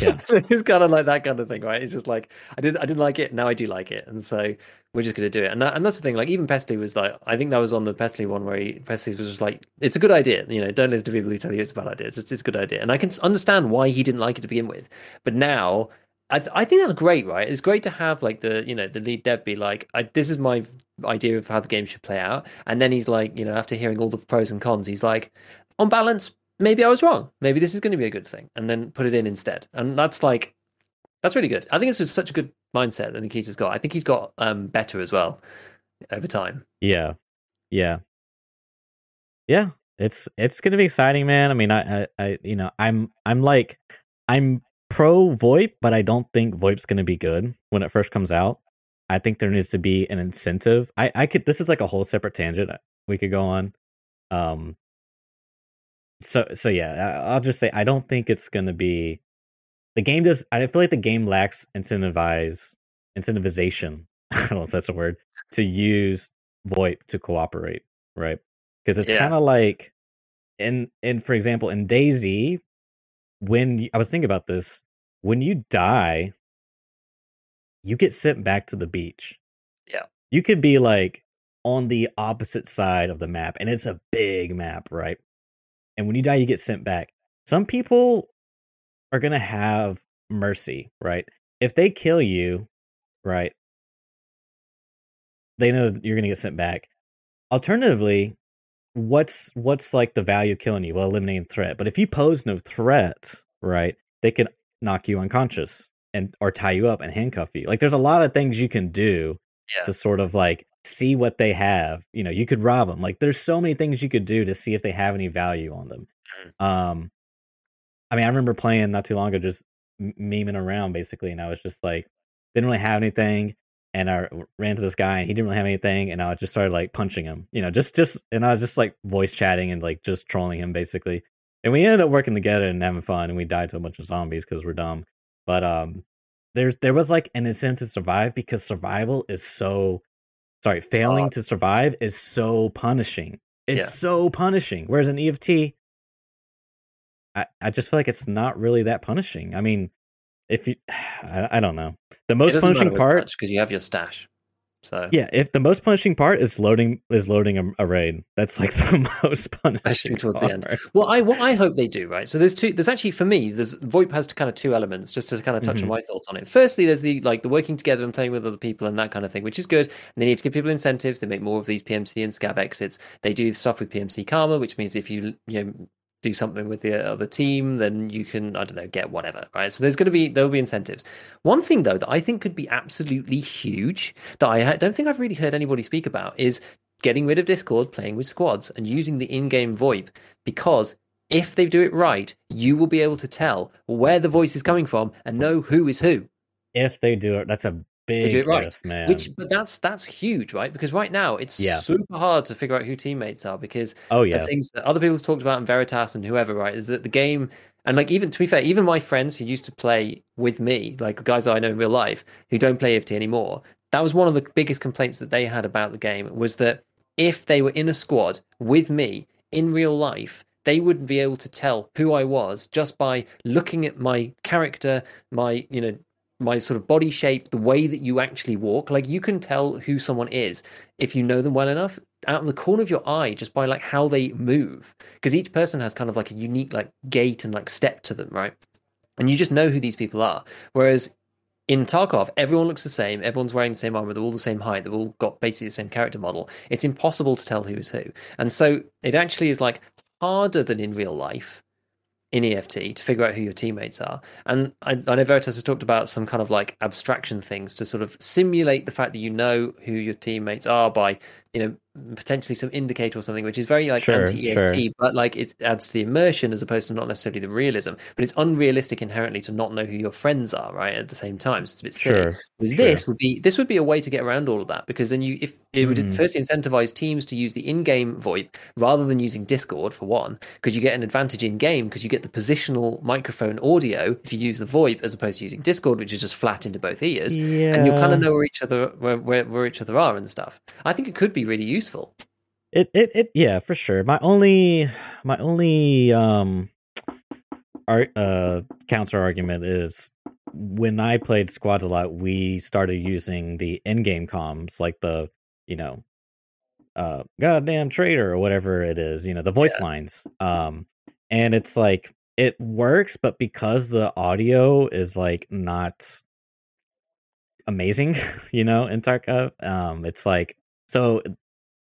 S2: Yeah,
S1: it's kind of like that kind of thing, right? It's just like I did, I didn't like it, now I do like it, and so we're just gonna do it. And that, and that's the thing. Like even Pestily was like, I think that was on the Pestily one where he, Pestily was just like, it's a good idea. You know, don't listen to people who tell you it's a bad idea. It's just it's a good idea, and I can understand why he didn't like it to begin with. But now, I th- I think that's great, right? It's great to have like the you know the lead dev be like, this is my idea of how the game should play out, and then he's like, you know, after hearing all the pros and cons, he's like, on balance, maybe I was wrong. Maybe this is going to be a good thing, and then put it in instead. And that's like, that's really good. I think it's such a good mindset that Nikita's got. I think he's got um better as well over time.
S2: yeah, yeah, yeah. It's it's gonna be exciting, man. I mean, I, I, I you know, I'm I'm like I'm pro VoIP, but I don't think VoIP's gonna be good when it first comes out. I think there needs to be an incentive. I I could this is like a whole separate tangent we could go on. Um. So so yeah, I- I'll just say I don't think it's gonna be. The game does. I feel like the game lacks incentivize incentivization. I don't know if that's a word to use VoIP to cooperate, right? Because it's
S1: Yeah.
S2: kind of like in in for example in DayZ, when I was thinking about this, when you die, you get sent back to the beach.
S1: Yeah.
S2: You could be like on the opposite side of the map, and it's a big map, right? And when you die, you get sent back. Some people are gonna have mercy, right? If they kill you, right, they know that you're gonna get sent back. Alternatively, what's what's like the value of killing you? Well, eliminating threat. But if you pose no threat, right, they can knock you unconscious and or tie you up and handcuff you. Like there's a lot of things you can do
S1: Yeah.
S2: to sort of like see what they have. You know, you could rob them. Like there's so many things you could do to see if they have any value on them. Um, I mean, I remember playing not too long ago, just m- memeing around basically, and I was just like, didn't really have anything, and I ran to this guy, and he didn't really have anything, and I just started like punching him, you know, just just, and I was just like voice chatting and like just trolling him basically, and we ended up working together and having fun, and we died to a bunch of zombies because we're dumb, but um, there's there was like an incentive to survive because survival is so, sorry, failing
S1: Oh.
S2: to survive is so punishing. It's
S1: Yeah.
S2: so punishing. Whereas in EFT, I, I just feel like it's not really that punishing. I mean, if you, I, I don't know. The most punishing part,
S1: because you have your stash. So
S2: yeah. If the most punishing part is loading is loading a, a raid, that's like the most punishing.
S1: Especially towards the end.
S2: part.
S1: Well, I what I hope they do, right? So there's two. There's actually for me, there's VoIP has to kind of two elements. Just to kind of touch
S2: Mhm.
S1: on my thoughts on it. Firstly, there's the like the working together and playing with other people and that kind of thing, which is good. And they need to give people incentives. They make more of these PMC and scav exits. They do stuff with PMC Karma, which means if you you know do something with the other team, then you can I don't know get whatever, right? So there's going to be there will be incentives. One thing though that I think could be absolutely huge that I don't think I've really heard anybody speak about is getting rid of Discord, playing with squads, and using the in-game VoIP because if they do it right, you will be able to tell where the voice is coming from and know who is who.
S2: If they do it, that's a big
S1: they do it right,
S2: if, man.
S1: which but that's that's huge, right? Because right now it's
S2: Yeah.
S1: super hard to figure out who teammates are because
S2: oh
S1: the
S2: yeah,
S1: things that other people have talked about in Veritas and whoever, right, is that the game and like even to be fair, even my friends who used to play with me, like guys that I know in real life who don't play EFT anymore, that was one of the biggest complaints that they had about the game was that if they were in a squad with me in real life, they wouldn't be able to tell who I was just by looking at my character, my you know my sort of body shape, the way that you actually walk. Like you can tell who someone is if you know them well enough out of the corner of your eye just by like how they move because each person has kind of like a unique like gait and like step to them right and you just know who these people are whereas in Tarkov, everyone looks the same. Everyone's wearing the same armor. They're all the same height. They've all got basically the same character model. It's impossible to tell who is who. And so it actually is like harder than in real life in EFT to figure out who your teammates are. And I, I, know Veritas has talked about some kind of like abstraction things to sort of simulate the fact that you know who your teammates are by, you know, potentially some indicator or something, which is very like sure, anti EFT, sure. but like it adds to the immersion as opposed to not necessarily the realism. But it's unrealistic inherently to not know who your friends are, right? At the same time, so it's a bit silly. Sure, Whereas sure. this would be this would be a way to get around all of that because then you if it would mm. firstly incentivize teams to use the in-game VoIP rather than using Discord for one, because you get an advantage in game because you get the positional microphone audio if you use the VoIP as opposed to using Discord, which is just flat into both ears, yeah. and you kind of know where each other where, where where each other are and stuff. I think it could be really useful.
S2: It it it yeah, for sure. My only my only um art uh counter argument is when I played squads a lot, we started using the in-game comms, like the you know, uh, goddamn traitor or whatever it is, you know, the voice yeah. lines. Um, and it's like it works, but because the audio is like not amazing, you know, in Tarkov, um, it's like so.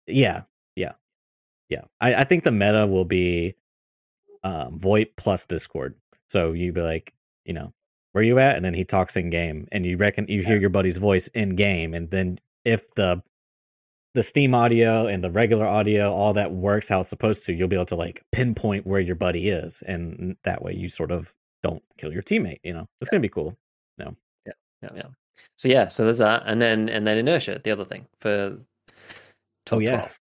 S2: Yeah, yeah, yeah. I, I think the meta will be um, VoIP plus Discord. So you'd be like, you know, where you at? And then he talks in game, and you reckon you hear your buddy's voice in game, and then if the the Steam audio and the regular audio, all that works how it's supposed to, you'll be able to like pinpoint where your buddy is, and that way you sort of don't kill your teammate. You know, it's yeah. gonna be cool. No,
S1: yeah, yeah, yeah. So yeah, so there's that, and then and then inertia, the other thing for
S2: 12, oh yeah, 12.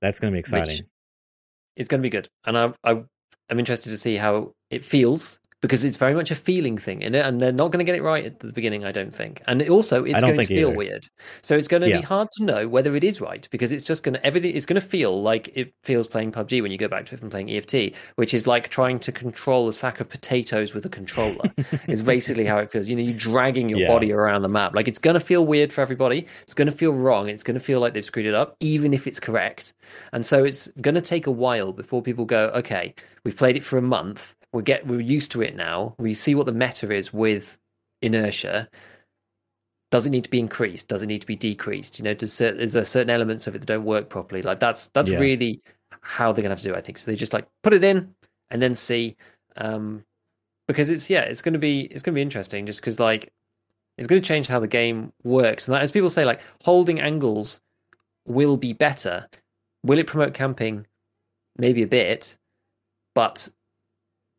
S2: That's going to be exciting.
S1: It's going to be good, and I, I I'm interested to see how it feels because it's very much a feeling thing in it, and they're not going to get it right at the beginning, I don't think. And also, it's going to feel either. weird, so it's going to yeah. be hard to know whether it is right because it's just going to everything. It's going to feel like it feels playing PUBG when you go back to it from playing EFT, which is like trying to control a sack of potatoes with a controller. is basically how it feels. You know, you're dragging your yeah. body around the map. Like it's going to feel weird for everybody. It's going to feel wrong. It's going to feel like they've screwed it up, even if it's correct. And so it's going to take a while before people go, okay, we've played it for a month we get we're used to it now. We see what the meta is with inertia. Does it need to be increased? Does it need to be decreased? You know, does is there certain elements of it that don't work properly? Like that's that's yeah. really how they're gonna have to do. It, I think so. They just like put it in and then see, um, because it's yeah, it's gonna be it's gonna be interesting just because like it's going to change how the game works. And as people say, like holding angles will be better. Will it promote camping? Maybe a bit, but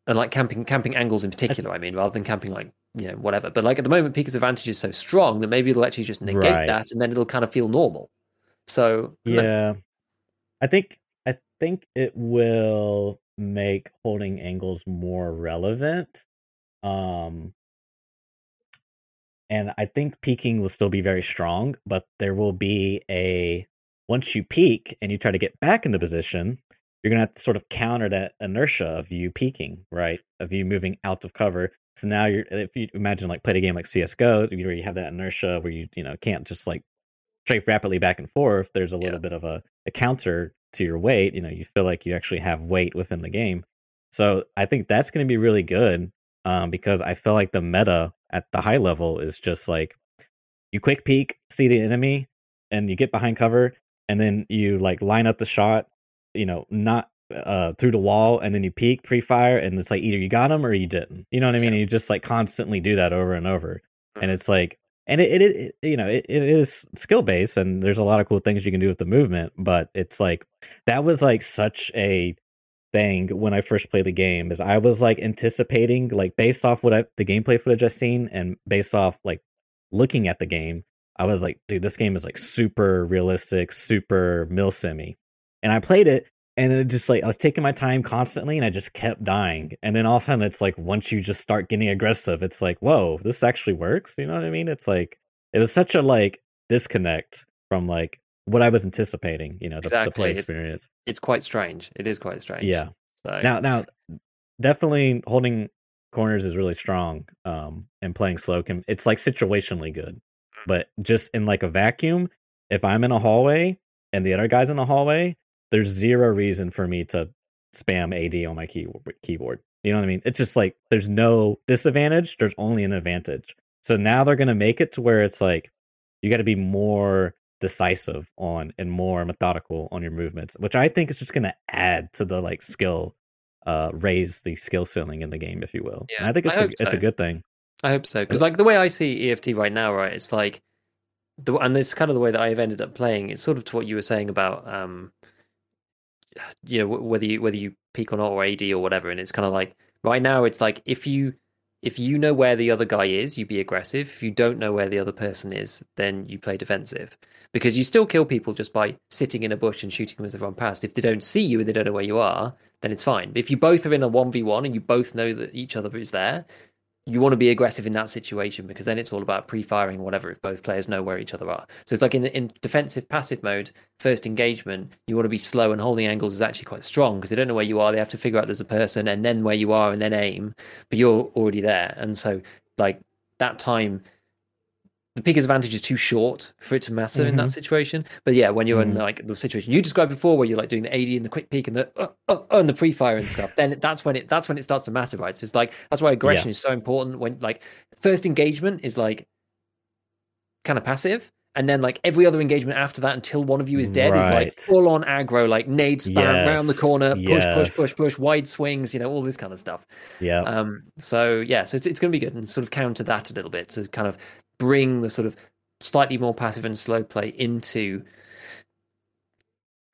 S1: and like camping camping angles in particular. I mean, rather than camping like you know whatever. But like at the moment, Peeker's advantage is so strong that maybe it'll actually just negate right. that, and then it'll kind of feel normal. So
S2: yeah, I think I think it will make holding angles more relevant. Um, and I think peeking will still be very strong, but there will be a once you peak and you try to get back into position, you're gonna have to sort of counter that inertia of you peeking, right? Of you moving out of cover. So now you're if you imagine like play a game like CS:GO, where you have that inertia where you you know can't just like strafe rapidly back and forth. There's a little yeah. bit of a, a counter to your weight. You know, you feel like you actually have weight within the game. So I think that's going to be really good um, because I feel like the meta at the high level is just like you quick peek, see the enemy, and you get behind cover, and then you like line up the shot you know, not uh through the wall and then you peek pre-fire and it's like either you got them or you didn't. You know what I mean? Yeah. you just like constantly do that over and over. Mm-hmm. And it's like and it, it, it you know, it, it is skill based and there's a lot of cool things you can do with the movement, but it's like that was like such a thing when I first played the game is I was like anticipating like based off what I the gameplay footage I've seen and based off like looking at the game, I was like, dude, this game is like super realistic, super milsimi and I played it and it just like I was taking my time constantly and I just kept dying. And then all of a sudden it's like once you just start getting aggressive, it's like, whoa, this actually works. You know what I mean? It's like it was such a like disconnect from like what I was anticipating, you know, the, exactly. the play experience.
S1: It's, it's, quite strange. It is quite strange.
S2: Yeah. So now now definitely holding corners is really strong. Um and playing slow can it's like situationally good. But just in like a vacuum, if I'm in a hallway and the other guy's in the hallway, there's zero reason for me to spam AD on my key- keyboard. You know what I mean? It's just like there's no disadvantage, there's only an advantage. So now they're gonna make it to where it's like you got to be more decisive on and more methodical on your movements, which I think is just gonna add to the like skill, uh, raise the skill ceiling in the game, if you will.
S1: Yeah,
S2: and I think it's
S1: I
S2: a,
S1: hope
S2: it's a good thing.
S1: I hope so because like the way I see EFT right now, right, it's like the and it's kind of the way that I've ended up playing. It's sort of to what you were saying about um, you know, whether you whether you peak or not or AD or whatever, and it's kind of like right now it's like if you if you know where the other guy is, you be aggressive. If you don't know where the other person is, then you play defensive because you still kill people just by sitting in a bush and shooting them as they run past. If they don't see you and they don't know where you are, then it's fine. If you both are in a one v one and you both know that each other is there, you want to be aggressive in that situation because then it's all about pre-firing whatever if both players know where each other are. So it's like in in defensive passive mode, first engagement, you want to be slow and holding angles is actually quite strong because they don't know where you are. They have to figure out there's a person and then where you are and then aim, but you're already there. And so like that time the peak advantage is too short for it to matter mm-hmm. in that situation. But yeah, when you're mm-hmm. in like the situation you described before, where you're like doing the AD and the quick peak and the uh, uh, uh, and the pre-fire and stuff, then that's when it that's when it starts to matter, right? So it's like that's why aggression yeah. is so important. When like first engagement is like kind of passive, and then like every other engagement after that until one of you is dead right. is like full on aggro, like nade spam yes. round the corner, push, yes. push, push, push, wide swings, you know, all this kind of stuff.
S2: Yeah.
S1: Um. So yeah, so it's it's going to be good and sort of counter that a little bit to kind of bring the sort of slightly more passive and slow play into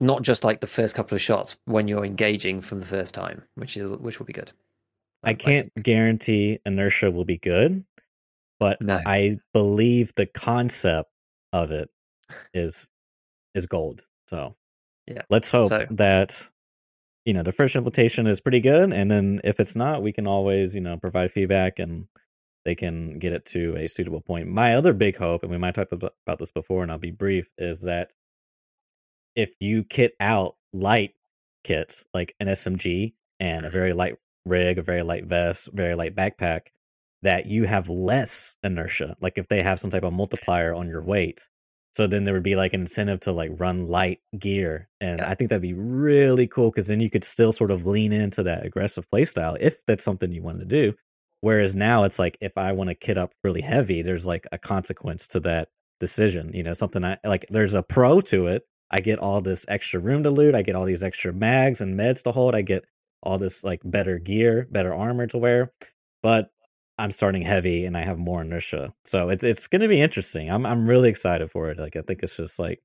S1: not just like the first couple of shots when you're engaging from the first time, which is which will be good.
S2: I can't guarantee inertia will be good, but no. I believe the concept of it is is gold. So
S1: yeah,
S2: let's hope
S1: so,
S2: that you know the first implementation is pretty good, and then if it's not, we can always you know provide feedback and they can get it to a suitable point. My other big hope, and we might talk about this before, and I'll be brief, is that if you kit out light kits like an SMG and a mm-hmm. very light rig, a very light vest, very light backpack, that you have less inertia. Like if they have some type of multiplier on your weight. So then there would be like an incentive to like run light gear. And yeah. I think that'd be really cool because then you could still sort of lean into that aggressive playstyle if that's something you want to do. Whereas now it's like if I want to kit up really heavy, there's like a consequence to that decision. You know, something I like there's a pro to it. I get all this extra room to loot, I get all these extra mags and meds to hold, I get all this like better gear, better armor to wear. But I'm starting heavy and I have more inertia. So it's it's gonna be interesting. I'm I'm really excited for it. Like I think it's just like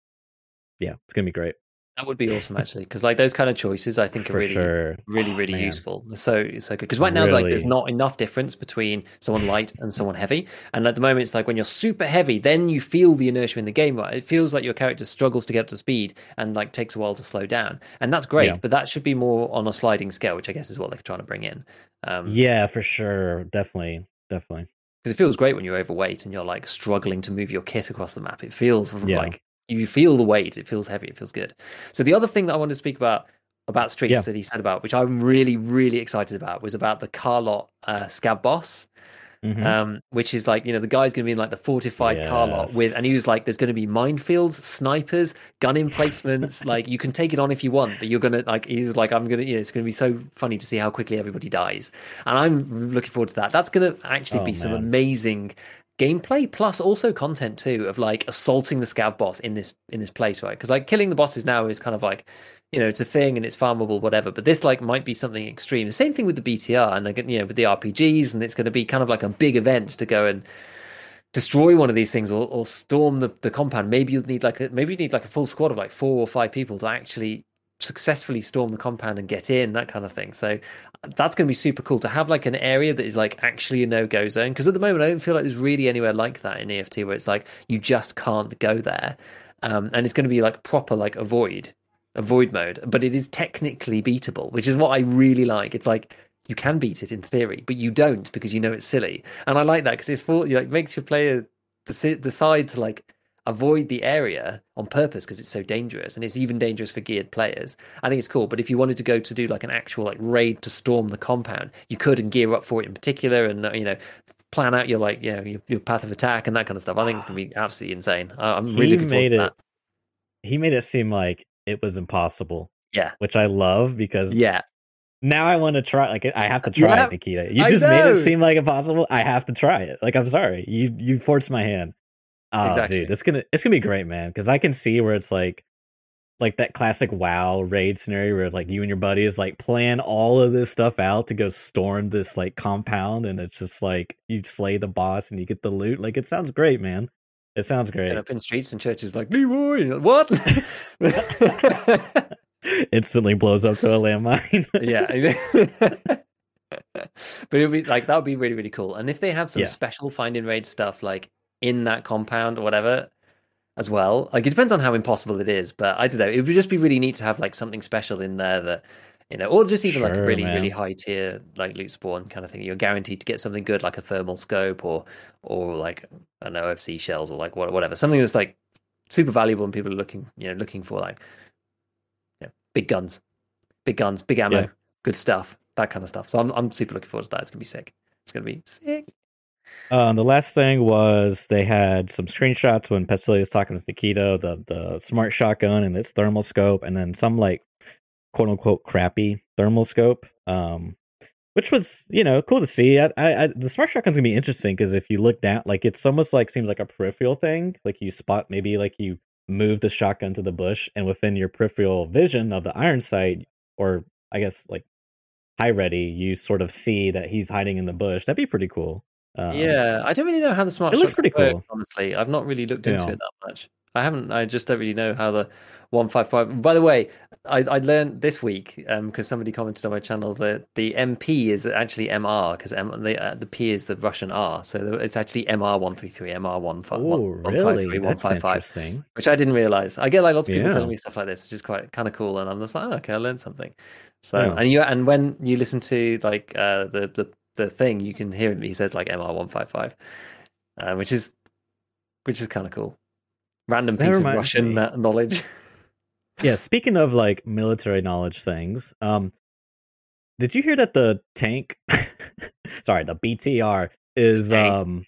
S2: yeah, it's gonna be great.
S1: That would be awesome, actually, because like those kind of choices, I think
S2: For
S1: are really,
S2: sure.
S1: really,
S2: Oh,
S1: really
S2: man.
S1: useful. So, so good. Because right now, like, there's not enough difference between someone light and someone heavy. And at the moment, it's like when you're super heavy, then you feel the inertia in the game. Right? It feels like your character struggles to get up to speed and like takes a while to slow down. And that's great,
S2: Yeah.
S1: but that should be more on a sliding scale, which I guess is what they're trying to bring in. Um,
S2: Yeah, for sure. Definitely. Definitely.
S1: because it feels great when you're overweight and you're like struggling to move your kit across the map. It feels
S2: Yeah.
S1: like you feel the weight. It feels heavy. It feels good. So the other thing that I wanted to speak about about streets
S2: Yeah.
S1: that he said about, which I'm really really excited about, was about the Carlot uh, scav boss.
S2: Mhm.
S1: Um, which is like you know the guy's going to be in like the fortified Carlot with, and he was like, "There's going to be minefields, snipers, gun emplacements. like you can take it on if you want, but you're gonna like." He's like, "I'm gonna, you know, it's going to be so funny to see how quickly everybody dies," and I'm looking forward to that. That's going to actually
S2: Oh,
S1: be some amazing gameplay plus also content too of like assaulting the scav boss in this in this place right? Because like killing the bosses now is kind of like you know it's a thing and it's farmable whatever but this like might be something extreme. The same thing with the btr and like you know with the rpgs and it's going to be kind of like a big event to go and destroy one of these things or, or storm the, the compound. Maybe you'll need like a maybe you need like a full squad of like four or five people to actually successfully storm the compound and get in that kind of thing. So that's going to be super cool to have like an area that is like actually a no-go zone because at the moment i don't feel like there's really anywhere like that in eft where it's like you just can't go there. Um, and it's going to be like proper like avoid avoid mode but it is technically beatable which is what i really like. It's like you can beat it in theory but you don't because you know it's silly. And i like that because it's for like makes your player deci- decide to like avoid the area on purpose because it's so dangerous and it's even dangerous for geared players i think it's cool but if you wanted to go to do like an actual like raid to storm the compound you could and gear up for it in particular and uh, you know plan out your like you know your, your path of attack and that kind of stuff i think it's going to be absolutely insane I- i'm really looking forward
S2: made
S1: to
S2: it
S1: that
S2: he made it seem like it was impossible,
S1: yeah
S2: which I love because
S1: yeah
S2: now I want to try. Like I have to try
S1: Yeah,
S2: it, Nikita. You
S1: I
S2: just made it seem like impossible. I have to try it. Like I'm sorry, you you forced my hand. Oh,
S1: Exactly.
S2: dude, it's gonna it's gonna be great, man. Because I can see where it's like like that classic WoW raid scenario where like you and your buddies like plan all of this stuff out to go storm this like compound, and it's just like you slay the boss and you get the loot. Like it sounds great, man. It sounds great.
S1: And up in streets and churches like Leroy. What?
S2: Instantly blows up to a landmine.
S1: yeah. but it'd be like that would be really really cool. And if they have some
S2: Yeah.
S1: special finding raid stuff like in that compound or whatever as well, like it depends on how impossible it is. But I don't know. It would just be really neat to have like something special in there that you know, or just even like a really
S2: man.
S1: really high tier like loot spawn kind of thing. You're guaranteed to get something good like a thermal scope or or like an OFZ shells or like whatever something that's like super valuable and people are looking you know looking for like yeah big guns, big guns, big ammo,
S2: Yeah.
S1: good stuff, that kind of stuff. So I'm I'm super looking forward to that. It's gonna be sick. It's gonna be sick.
S2: Um, the last thing was they had some screenshots when Pestily was talking with Nikita, the the smart shotgun and its thermal scope, and then some like quote unquote crappy thermal scope. Um, which was you know cool to see. I, I, I the smart shotgun's gonna be interesting because if you look down, like it's almost like seems like a peripheral thing. Like you spot maybe like you move the shotgun to the bush, and within your peripheral vision of the iron sight, or I guess like high ready, you sort of see that he's hiding in the bush. That'd be pretty cool. Um,
S1: yeah, I don't really know how the smart.
S2: it looks pretty
S1: works,
S2: cool.
S1: honestly. I've not really looked into it that much. I haven't. I just don't really know how the one five five. By the way, I, I learned this week because somebody commented on my channel that the MP is actually MR because M, the uh, the P is the Russian R, so it's actually MR one three three, MR one five
S2: Oh,
S1: one five
S2: really?
S1: three one
S2: That's
S1: five five.
S2: interesting.
S1: which I didn't realize. I get like lots of people
S2: Yeah.
S1: telling me stuff like this, which is quite kind of cool, and I'm just like, oh, okay, I learned something. So,
S2: Yeah.
S1: and you and when you listen to like uh, the the the thing, you can hear him. He says like MR one five five, uh, which is which is kind of cool. Random piece of Russian
S2: me-
S1: knowledge.
S2: Yeah, speaking of like military knowledge things, um, did you hear that the tank, sorry, the BTR is
S1: Tank.
S2: um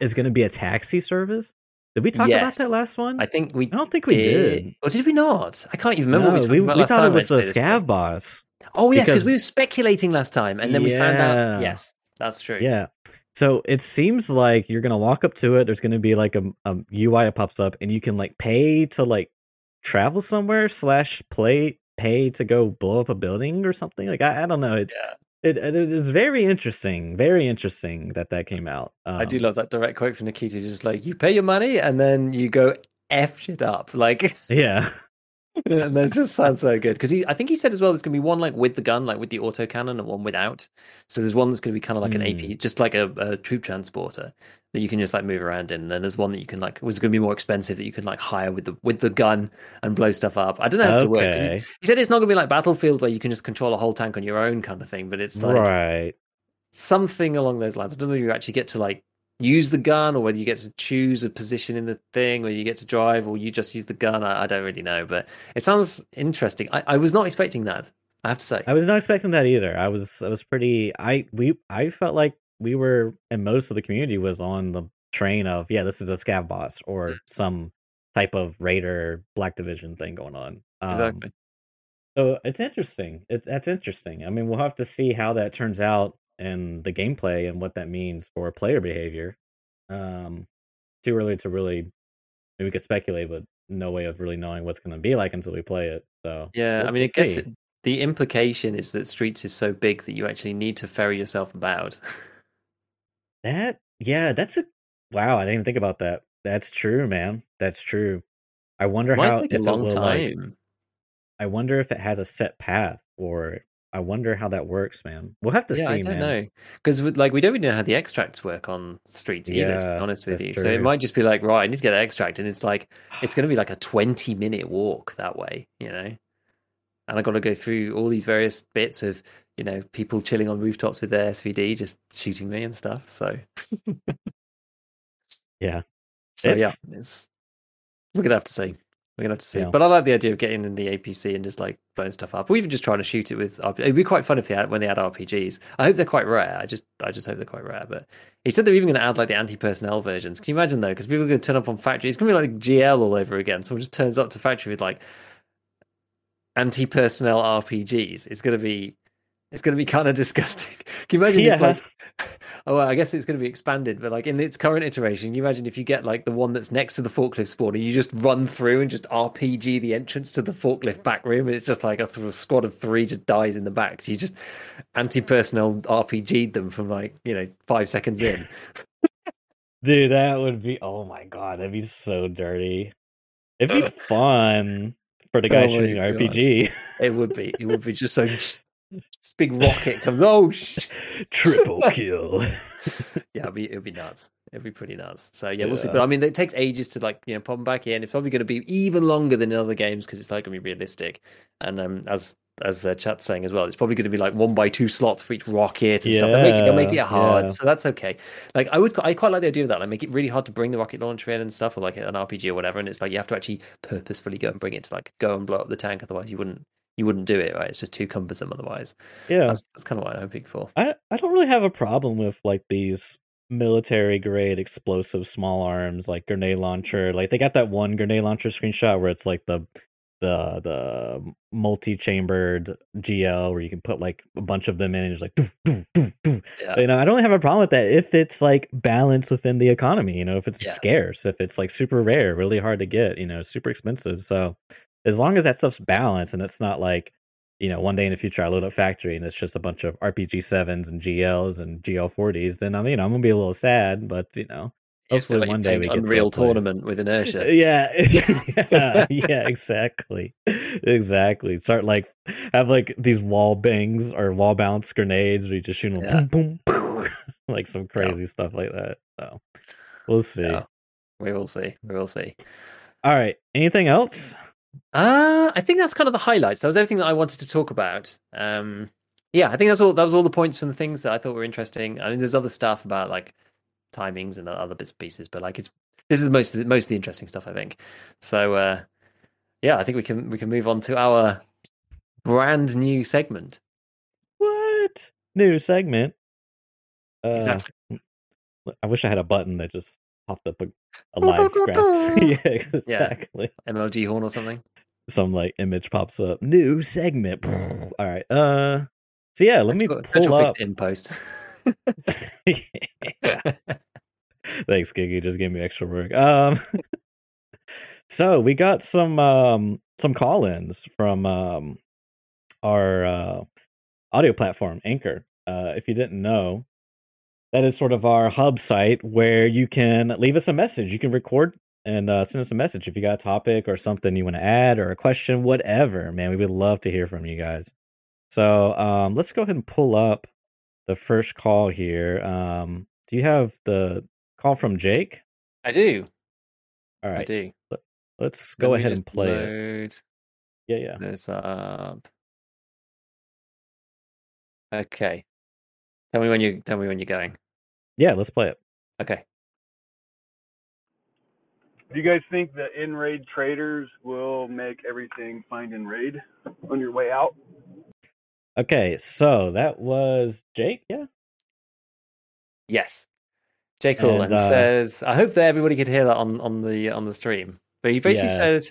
S2: is going to be a taxi service? Did we talk about that last one?
S1: I think we.
S2: I don't think we did.
S1: Or did we not? I can't even remember.
S2: No,
S1: what
S2: we,
S1: we,
S2: we
S1: last
S2: thought
S1: time
S2: it was
S1: did
S2: scav boss.
S1: Oh yes, because we were speculating last time, and then we found out. Yes, that's true.
S2: Yeah. So it seems like you're gonna walk up to it. There's gonna be like a, a UI that pops up, and you can like pay to like travel somewhere slash play pay to go blow up a building or something. Like I, I don't know. It,
S1: Yeah.
S2: it it is very interesting. Very interesting that that came out. Um,
S1: I do love that direct quote from Nikita. Just like you pay your money and then you go f shit up. Like,
S2: Yeah.
S1: And that just sounds so good because he I think he said as well. There's gonna be one like with the gun, like with the autocannon, and one without. So there's one that's gonna be kind of like an
S2: Hmm.
S1: AP, just like a, a troop transporter that you can just like move around in. And then there's one that you can like was gonna be more expensive that you can like hire with the with the gun and blow stuff up. I don't know how it's gonna work. He, he said it's not gonna be like Battlefield where you can just control a whole tank on your own kind of thing, but it's like
S2: right.
S1: something along those lines. I don't know if you actually get to like use the gun or whether you get to choose a position in the thing or you get to drive or you just use the gun. I, I don't really know, but it sounds interesting. I, I was not expecting that. I have to say.
S2: I was not expecting that either. I was I was pretty. I we I felt like we were and most of the community was on the train of yeah, this is a scav boss or
S1: Mm.
S2: some type of raider black division thing going on. Um,
S1: exactly.
S2: So it's interesting. It, that's interesting. I mean, we'll have to see how that turns out in the gameplay and what that means for player behavior. Um, too early to really. We could speculate, but no way of really knowing what's going to be like until we play it. So
S1: Yeah,
S2: we'll-
S1: I mean, I guess it- the implication is that Streets is so big that you actually need to ferry yourself about.
S2: That yeah, that's a wow. I didn't even think about that. That's true, man. That's true. I wonder
S1: It might
S2: how if
S1: a
S2: it
S1: long
S2: will like.
S1: time.
S2: I wonder if it has a set path, or I wonder how that works, man. We'll have to
S1: yeah,
S2: see,
S1: I don't
S2: man.
S1: know because like we don't really know how the extracts work on Streets either. to be honest with you, so it might just be like, right, I need to get an extract, and it's like it's going to be like a 20 minute walk that way, you know. And I got to go through all these various bits of, you know, people chilling on rooftops with their SVD, just shooting me and stuff. So,
S2: Yeah.
S1: so yeah,
S2: It's-
S1: it's we're gonna have to see. We're gonna have to see.
S2: Yeah.
S1: But I like the idea of getting in the APC and just like blowing stuff up, or even just trying to shoot it with. RP- It'd be quite fun if they had when they had RPGs. I hope they're quite rare. I just, I just hope they're quite rare. But he said they're even going to add like the anti-personnel versions. Can you imagine though? Because people are going to turn up on factory. It's going to be like GL all over again. Someone just turns up to factory with like anti-personnel RPGs. It's gonna be it's gonna be kind of disgusting. Can you imagine
S2: Yeah.
S1: if like oh well, I guess it's gonna be expanded, but like in its current iteration, can you imagine if you get like the one that's next to the forklift spawn and you just run through and just RPG the entrance to the forklift back room and it's just like a, th- a squad of three just dies in the back. So you just anti-personnel RPG'd them from like, you know, five seconds in.
S2: Dude, that would be oh my god, that'd be so dirty. It'd be fun for the guy
S1: Oh
S2: shooting. RPG.
S1: It would be. It would be just so this big rocket comes. Oh, sh-
S2: Triple kill.
S1: yeah, it'd be it'd be nuts. It'd be pretty nuts. So yeah, we'll see. But I mean, it takes ages to like you know pop them back in. It's probably going to be even longer than in other games because it's like going to be realistic. And um, as as uh, chat's saying as well, it's probably going to be like one by two slots for each rocket and stuff. They'll make, it, they'll make it hard,
S2: yeah.
S1: so that's okay. Like I would, I quite like the idea of that. Like make it really hard to bring the rocket launcher in and stuff, or like an RPG or whatever. And it's like you have to actually purposefully go and bring it to like go and blow up the tank. Otherwise, you wouldn't you wouldn't do it. Right? It's just too cumbersome. Otherwise,
S2: Yeah.
S1: that's that's kind of what I'm hoping for.
S2: I, I don't really have a problem with like these military grade explosive small arms like grenade launcher. Like they got that one grenade launcher screenshot where it's like the the the multi-chambered GL where you can put like a bunch of them in and just like doof, doof, doof, doof.
S1: Yeah.
S2: you know I don't really have a problem with that if it's like balanced within the economy you know if it's
S1: Yeah.
S2: scarce if it's like super rare really hard to get you know super expensive so as long as that stuff's balanced and it's not like you know one day in the future I load up factory and it's just a bunch of RPG sevens and GLs and GL forties then I'm you know I'm gonna be a little sad but you know hopefully
S1: like
S2: one day we get a
S1: Unreal
S2: place.
S1: Tournament with inertia.
S2: Yeah, yeah, yeah, exactly, exactly. Start like have like these wall bangs or wall bounce grenades where you just shoot them
S1: Yeah.
S2: boom, boom, boom, like some crazy stuff like that. So we'll see.
S1: Yeah. We will see. We will see.
S2: All right, anything else?
S1: Uh, I think that's kind of the highlights. That was everything that I wanted to talk about. Um, yeah, I think that's all. That was all the points from the things that I thought were interesting. I mean, there's other stuff about like timings and other bits and pieces, but like it's this is most of the, most of the interesting stuff. I think. So uh, yeah, I think we can we can move on to our brand new segment.
S2: What new segment? Uh,
S1: Exactly.
S2: I wish I had a button that just popped up a, a live graph. yeah, exactly.
S1: MLG horn or something.
S2: Some like image pops up. New segment. All right. Uh. So yeah, let me
S1: Virtual-
S2: pull
S1: virtual
S2: up.
S1: in post.
S2: Thanks, Giggy. Just gave me extra work. Um. so we got some um some call-ins from um our uh, audio platform Anchor. Uh, if you didn't know, that is sort of our hub site where you can leave us a message. You can record and uh, send us a message if you got a topic or something you want to add or a question, whatever. Man, we would love to hear from you guys. So um, let's go ahead and pull up the first call here. Um, do you have the call from Jake?
S1: I do.
S2: All right.
S1: I do.
S2: let's go
S1: me
S2: ahead and play it. Yeah, yeah.
S1: this up. Okay. Tell me when you tell me when you're going.
S2: Yeah, let's play it.
S1: Okay.
S3: Do you guys think the in raid traders will make everything find in raid on your way out?
S2: Okay, so that was Jake. Yeah.
S1: Yes. Jake Cool
S2: And, uh,
S1: says, "I hope that everybody could hear that on on the on the stream." But he basically
S2: Yeah.
S1: said,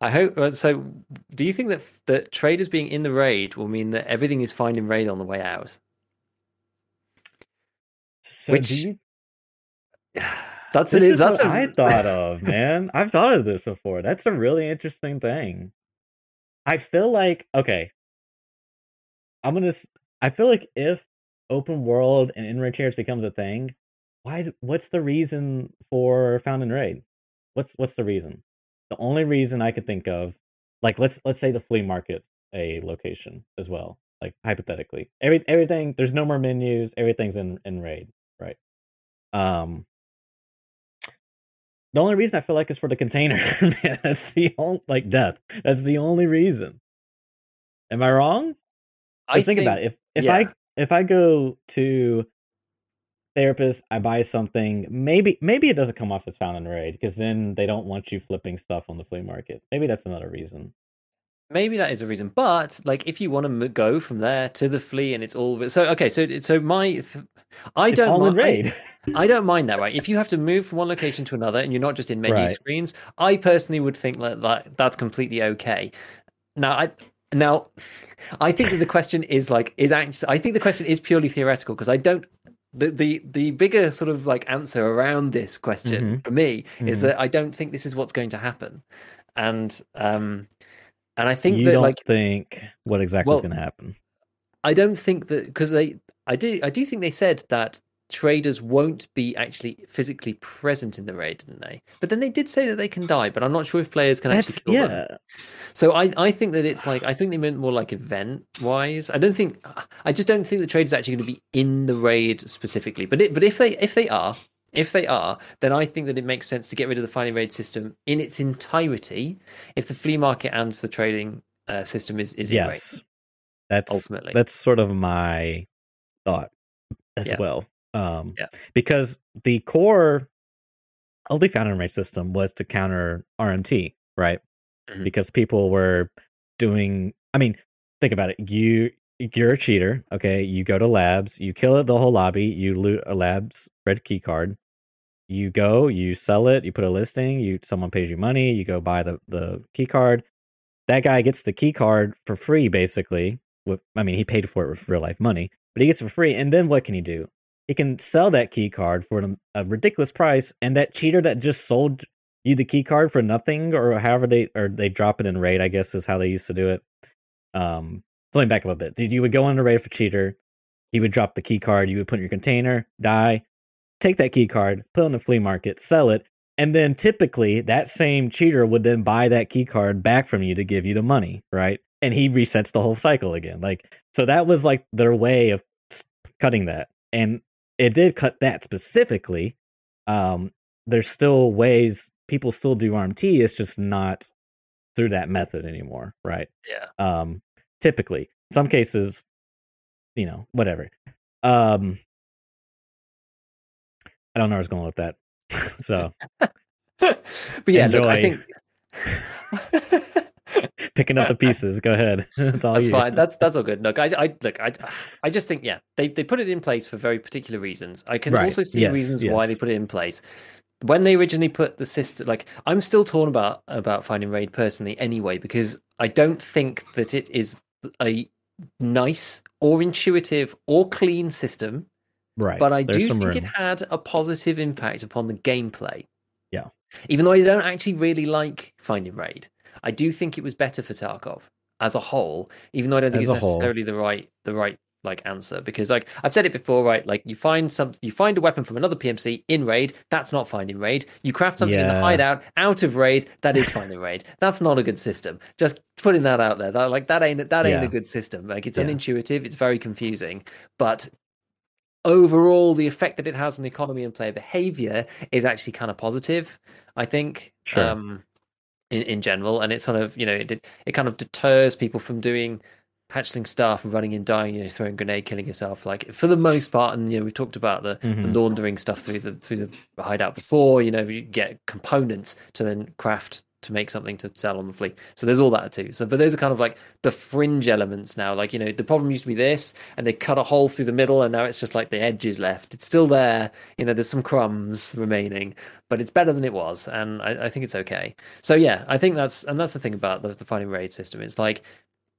S1: "I hope." uh, So, do you think that that traders being in the raid will mean that everything is fine in raid on the way out?
S2: So
S1: Which-
S2: you
S1: That's
S2: this is
S1: that's
S2: what
S1: a,
S2: I thought of, man. I've thought of this before. That's a really interesting thing. I feel like okay. I'm gonna. I feel like if open world and in raid chairs becomes a thing, why? What's the reason for found and raid? What's what's the reason? The only reason I could think of, like let's let's say the flea market's a location as well. Like hypothetically, every everything there's no more menus. Everything's in in raid? Um, the only reason I feel like is for the container. Man, that's the only like death. That's the only reason. Am I wrong?
S1: I
S2: But think, about it. If if I if I go to therapist, I buy something. Maybe maybe it doesn't come off as found in raid because then they don't want you flipping stuff on the flea market. Maybe that's another reason.
S1: Maybe that is a reason, but like if you want to m- go from there to the flea and it's all so okay. So so my th- I
S2: It's
S1: don't
S2: all in
S1: mi- I-
S2: raid.
S1: I don't mind that, right? If you have to move from one location to another and you're not just in menu
S2: Right.
S1: screens, I personally would think that, that that's completely okay. Now, I Now, I think that the question is like is actually I think the question is purely theoretical because I don't the, the the bigger sort of like answer around this question
S2: Mhm.
S1: for me is
S2: Mhm.
S1: that I don't think this is what's going to happen, and um, and I think
S2: you
S1: that
S2: don't
S1: like
S2: think what exactly is going to happen?
S1: I don't think that because they I do I do think they said that traders won't be actually physically present in the raid, didn't they? But then they did say that they can die, but I'm not sure if players can
S2: That's
S1: actually kill them.
S2: yeah.
S1: So I, I think that it's like I think they meant more like event wise. I don't think I just don't think the traders actually going to be in the raid specifically. But it, but if they if they are if they are, then I think that it makes sense to get rid of the finding raid system in its entirety. If the flea market and the trading uh, system is is
S2: Yes. That's
S1: ultimately.
S2: that's sort of my thought as
S1: Yeah.
S2: well. Um,
S1: Yeah.
S2: because the core of the founding rate system was to counter RMT, right?
S1: Mhm.
S2: Because people were doing. I mean, think about it. You you're a cheater. Okay, you go to labs, you kill it the whole lobby, you loot a labs red key card. You go, you sell it, you put a listing, you someone pays you money, you go buy the the key card. That guy gets the key card for free, basically. With I mean, he paid for it with real life money, but he gets it for free. And then what can he do? He can sell that key card for an, a ridiculous price, and that cheater that just sold you the key card for nothing, or however they or they drop it in raid, I guess is how they used to do it. Um, let me back up a bit. Dude, you would go on a raid for cheater. He would drop the key card. You would put in your container, die, take that key card, put it in the flea market, sell it, and then typically that same cheater would then buy that key card back from you to give you the money, right? And he resets the whole cycle again. Like so that was like their way of cutting that. And it did cut that specifically. Um there's still ways people still do RMT, it's just not through that method anymore, right?
S1: yeah.
S2: um typically some cases you know whatever um i don't know where i was going with that so
S1: but yeah, look, I think
S2: picking up the pieces go ahead that's all
S1: That's
S2: you.
S1: fine. That's that's all good. Look, I, I look, I, I just think, yeah, they they put it in place for very particular reasons. I can
S2: Right.
S1: also see
S2: Yes,
S1: reasons why they put it in place. When they originally put the system, like I'm still torn about about finding raid personally, anyway, because I don't think that it is a nice or intuitive or clean system.
S2: right
S1: But I
S2: There's
S1: do think
S2: room.
S1: it had a positive impact upon the gameplay.
S2: Yeah.
S1: Even though I don't actually really like Finding Raid, I do think it was better for Tarkov as a whole. Even though I don't think
S2: As
S1: it's
S2: a whole.
S1: necessarily the right the right like answer because like I've said it before, right? Like you find some you find a weapon from another PMC in raid, that's not finding raid. You craft something in the hideout out of raid, that is finding raid. That's not a good system. Just putting that out there. That like that ain't that ain't
S2: Yeah.
S1: a good system. Like it's
S2: Yeah.
S1: unintuitive, it's very confusing, but overall the effect that it has on the economy and player behavior is actually kind of positive i think
S2: Sure.
S1: um in, in general and it sort of you know it it kind of deters people from doing hatchling stuff and running and dying you know throwing grenade killing yourself like for the most part and you know we talked about the,
S2: Mhm.
S1: the laundering stuff through the through the hideout before you know you get components to then craft to make something to sell on the fleet. So there's all that too. So but those are kind of like the fringe elements now. Like you know the problem used to be this and they cut a hole through the middle and now it's just like the edges left. It's still there. You know there's some crumbs remaining but it's better than it was and i, I think it's okay. So yeah i think that's and that's the thing about the, the finding raid system. It's like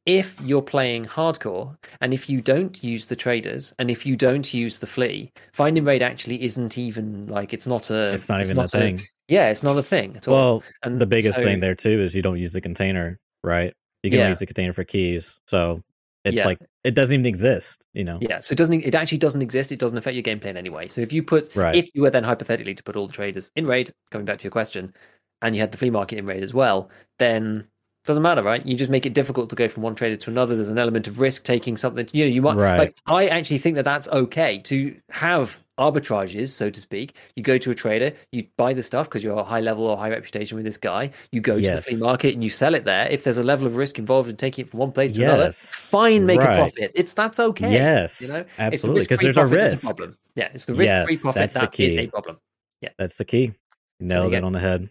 S1: if you're playing hardcore and if you don't use the traders and if you don't use the flea finding raid actually isn't even like it's not a
S2: it's not even a thing
S1: yeah it's not a thing at all
S2: well
S1: and
S2: the biggest
S1: so-
S2: thing there too is you don't use the container right you can
S1: Yeah.
S2: use the container for keys so it's
S1: Yeah.
S2: like it doesn't even exist you know
S1: Yeah, so it doesn't. It actually doesn't exist. It doesn't affect your gameplay in any way. So if you put,
S2: Right.
S1: if you were then hypothetically to put all the traders in raid, coming back to your question, and you had the flea market in raid as well, then doesn't matter, right? You just make it difficult to go from one trader to another. There's an element of risk taking something. You know, you might.
S2: Right.
S1: Like, I actually think that that's okay to have arbitrages, so to speak. You go to a trader, you buy the stuff because you're a high level or high reputation with this guy. You go to the
S2: Yes.
S1: flea market and you sell it there. If there's a level of risk involved in taking it from one place to another, fine, make
S2: Right.
S1: a profit. It's that's okay.
S2: yes
S1: You know,
S2: absolutely because
S1: because
S2: there's a risk
S1: problem. Yeah, it's the risk-free
S2: Yes,
S1: profit
S2: that's the
S1: that is
S2: key.
S1: a problem.
S2: Yeah, that's the key nailed
S1: you
S2: it on the head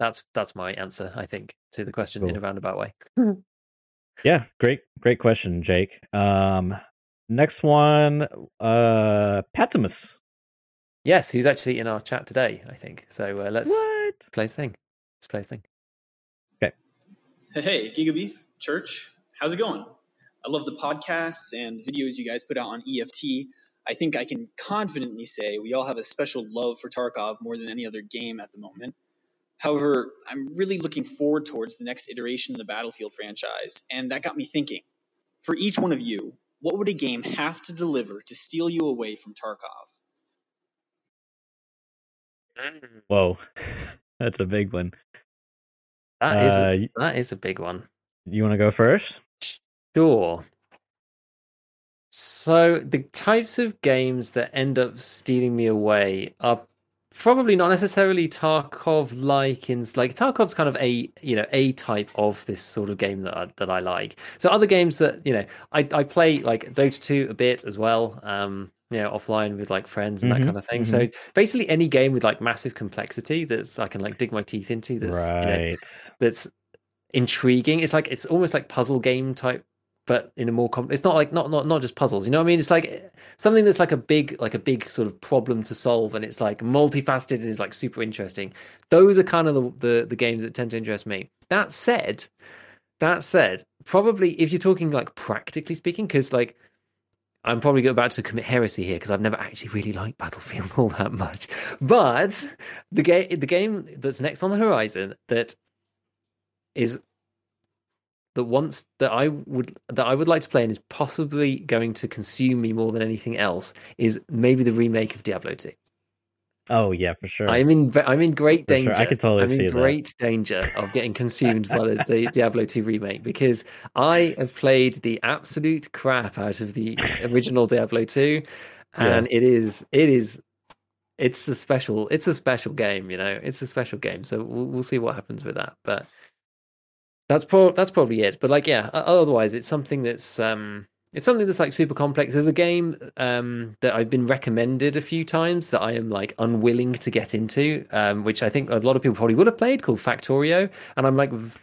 S1: That's that's my answer, I think, to the question in a roundabout way.
S2: Yeah, great, great question, Jake. Um, next one, uh, Patimus.
S1: Yes, who's actually in our chat today? I think so. Uh, let's
S2: What?
S1: play his thing. Let's play his thing. Okay.
S4: Hey, hey, Gigabeef Church. How's it going? I love the podcasts and videos you guys put out on EFT. I think I can confidently say we all have a special love for Tarkov more than any other game at the moment. However, I'm really looking forward towards the next iteration of the Battlefield franchise, and that got me thinking. For each one of you, what would a game have to deliver to steal you away from Tarkov?
S2: Whoa, that's a big one.
S1: That is
S2: Uh,
S1: a,
S2: y-
S1: that is a big one.
S2: You want to go first?
S1: Sure. So the types of games that end up stealing me away are probably not necessarily Tarkov like in like Tarkov's kind of a you know a type of this sort of game that I, that I like. So other games that you know I I play like Dota 2 a bit as well. Um you know offline with like friends and
S2: Mhm,
S1: that kind of thing. So basically any game with like massive complexity that's I can like dig my teeth into that's you know that's intriguing. It's like it's almost like puzzle game type, but in a more com- it's not like not not not just puzzles. You know what I mean? It's like something that's like a big like a big sort of problem to solve, and it's like multifaceted and is like super interesting. Those are kind of the, the the games that tend to interest me. That said, that said, probably if you're talking like practically speaking, because like. I'm probably about to commit heresy here because I've never actually really liked Battlefield all that much. But the game, the game that's next on the horizon that is that once that I would that I would like to play and is possibly going to consume me more than anything else is maybe the remake of Diablo 2.
S2: Oh yeah, for sure.
S1: I'm in I'm in great
S2: For sure,
S1: danger.
S2: I could totally
S1: I'm
S2: see
S1: in
S2: that.
S1: great danger of getting consumed by the, the Diablo 2 remake because I have played the absolute crap out of the original Diablo 2 and it is it is it's a special it's a special game, you know. It's a special game. So we'll, we'll see what happens with that. But that's pro- that's probably it. But like yeah, otherwise it's something that's um it's something that's like super complex. There's a game um that I've been recommended a few times that I am like unwilling to get into, um, which I think a lot of people probably would have played called Factorio, and I'm like v-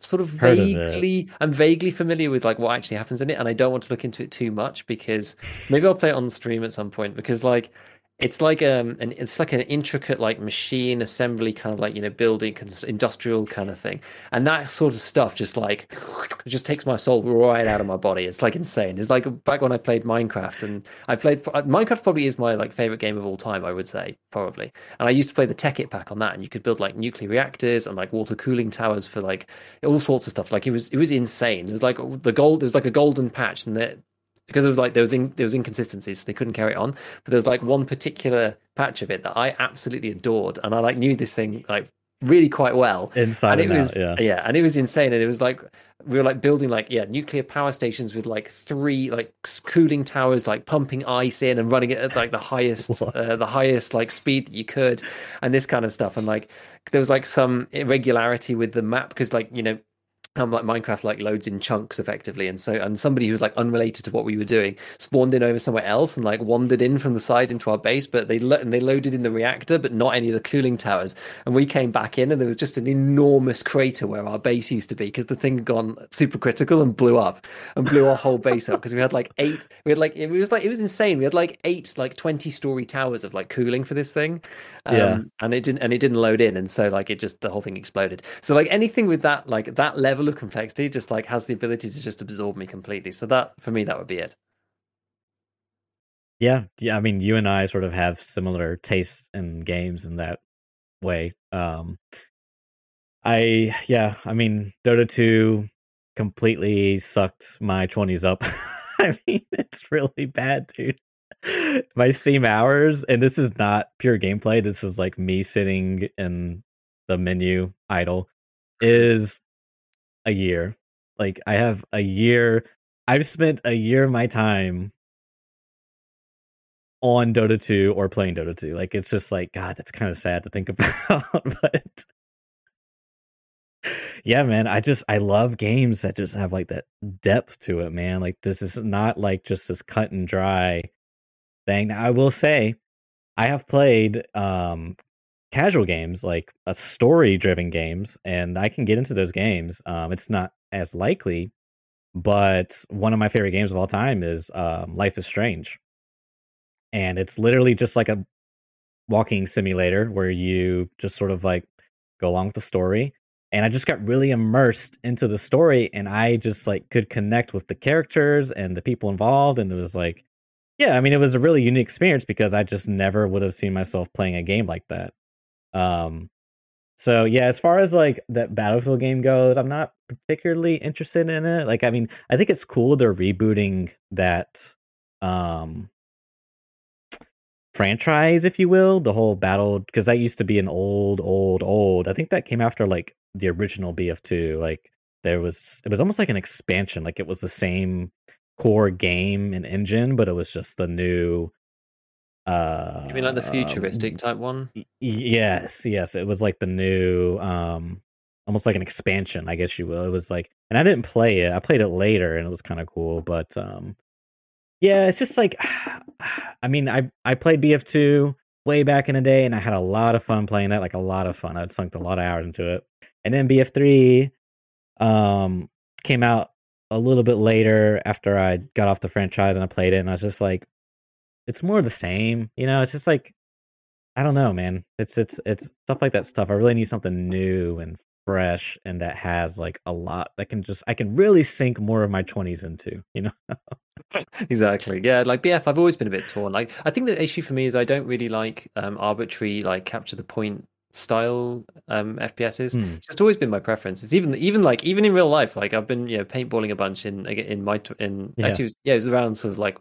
S1: sort of
S2: Heard of
S1: vaguely I'm vaguely familiar with like what actually happens in it, and I don't want to look into it too much because maybe I'll play it on stream at some point because like it's like um an it's like an intricate like machine assembly kind of like you know building industrial kind of thing. And that sort of stuff just like just takes my soul right out of my body. It's like insane. It's like back when i played minecraft and i played uh, minecraft probably is my like favorite game of all time i would say probably. And i used to play the Tekkit pack on that and you could build like nuclear reactors and like water cooling towers for like all sorts of stuff. Like it was it was insane. It was like the gold it was like a golden patch and that because of like there was in, there was inconsistencies so they couldn't carry it on. But there was like one particular patch of it that i absolutely adored and i like knew this thing like really quite well.
S2: Inside
S1: and
S2: and,
S1: it was
S2: out, yeah.
S1: and it was insane and it was like we were like building like yeah nuclear power stations with like three like cooling towers like pumping ice in and running it at like the highest uh, the highest like speed that you could and this kind of stuff. And like there was like some irregularity with the map because like you know um, like Minecraft like loads in chunks effectively, and so and somebody who's like unrelated to what we were doing spawned in over somewhere else and like wandered in from the side into our base, but they lo- and they loaded in the reactor, but not any of the cooling towers. And we came back in, and there was just an enormous crater where our base used to be because the thing had gone super critical and blew up and blew our whole base up because we had like eight, we had like it was like it was insane. We had like eight like twenty story towers of like cooling for this thing, um,
S2: Yeah.
S1: and it didn't and it didn't load in, and so like it just the whole thing exploded. So like anything with that like that level of complexity just like has the ability to just absorb me completely. So that for me that would be it.
S2: Yeah, yeah. I mean, you and I sort of have similar tastes in games in that way. Um, I yeah, I mean, Dota two completely sucked my twenties up. I mean, it's really bad, dude. My Steam hours, and this is not pure gameplay. This is like me sitting in the menu idle. Is a year. Like I have a year. I've spent a year of my time on Dota 2 or playing Dota 2. Like it's just like God, that's kind of sad to think about. but yeah, man, I just I love games that just have like that depth to it, man. Like this is not like just this cut and dry thing. Now, I will say, I have played um casual games like a story driven games, and I can get into those games. Um, it's not as likely, but one of my favorite games of all time is um, Life is Strange, and it's literally just like a walking simulator where you just sort of like go along with the story and I just got really immersed into the story and I just like could connect with the characters and the people involved and it was like yeah, I mean it was a really unique experience because I just never would have seen myself playing a game like that. Um so yeah, as far as like that Battlefield game goes, I'm not particularly interested in it. Like I mean, I think it's cool they're rebooting that um franchise if you will, the whole battle because that used to be an old old old. I think that came after like the original BF2. Like there was it was almost like an expansion, like it was the same core game and engine, but it was just the new uh
S1: You mean like the futuristic
S2: um,
S1: type one?
S2: yes, yes, it was like the new um almost like an expansion, I guess you will. It was like and I didn't play it. I played it later and it was kind of cool, but um yeah, it's just like I mean, I I played BF2 way back in the day and I had a lot of fun playing that, like a lot of fun. I'd sunk a lot of hours into it. And then BF3 um came out a little bit later after I got off the franchise and I played it and I was just like it's more the same, you know, it's just like I don't know, man. It's it's it's stuff like that stuff. I really need something new and fresh and that has like a lot that can just I can really sink more of my 20s into, you know.
S1: exactly. Yeah, like BF, I've always been a bit torn. Like, I think the issue for me is I don't really like um, arbitrary, like capture the point style um FPSs.
S2: Hmm.
S1: It's just always been my preference. It's even even like even in real life, like I've been you know paintballing a bunch in in my in
S2: Yeah.
S1: actually it was, yeah it was around sort of like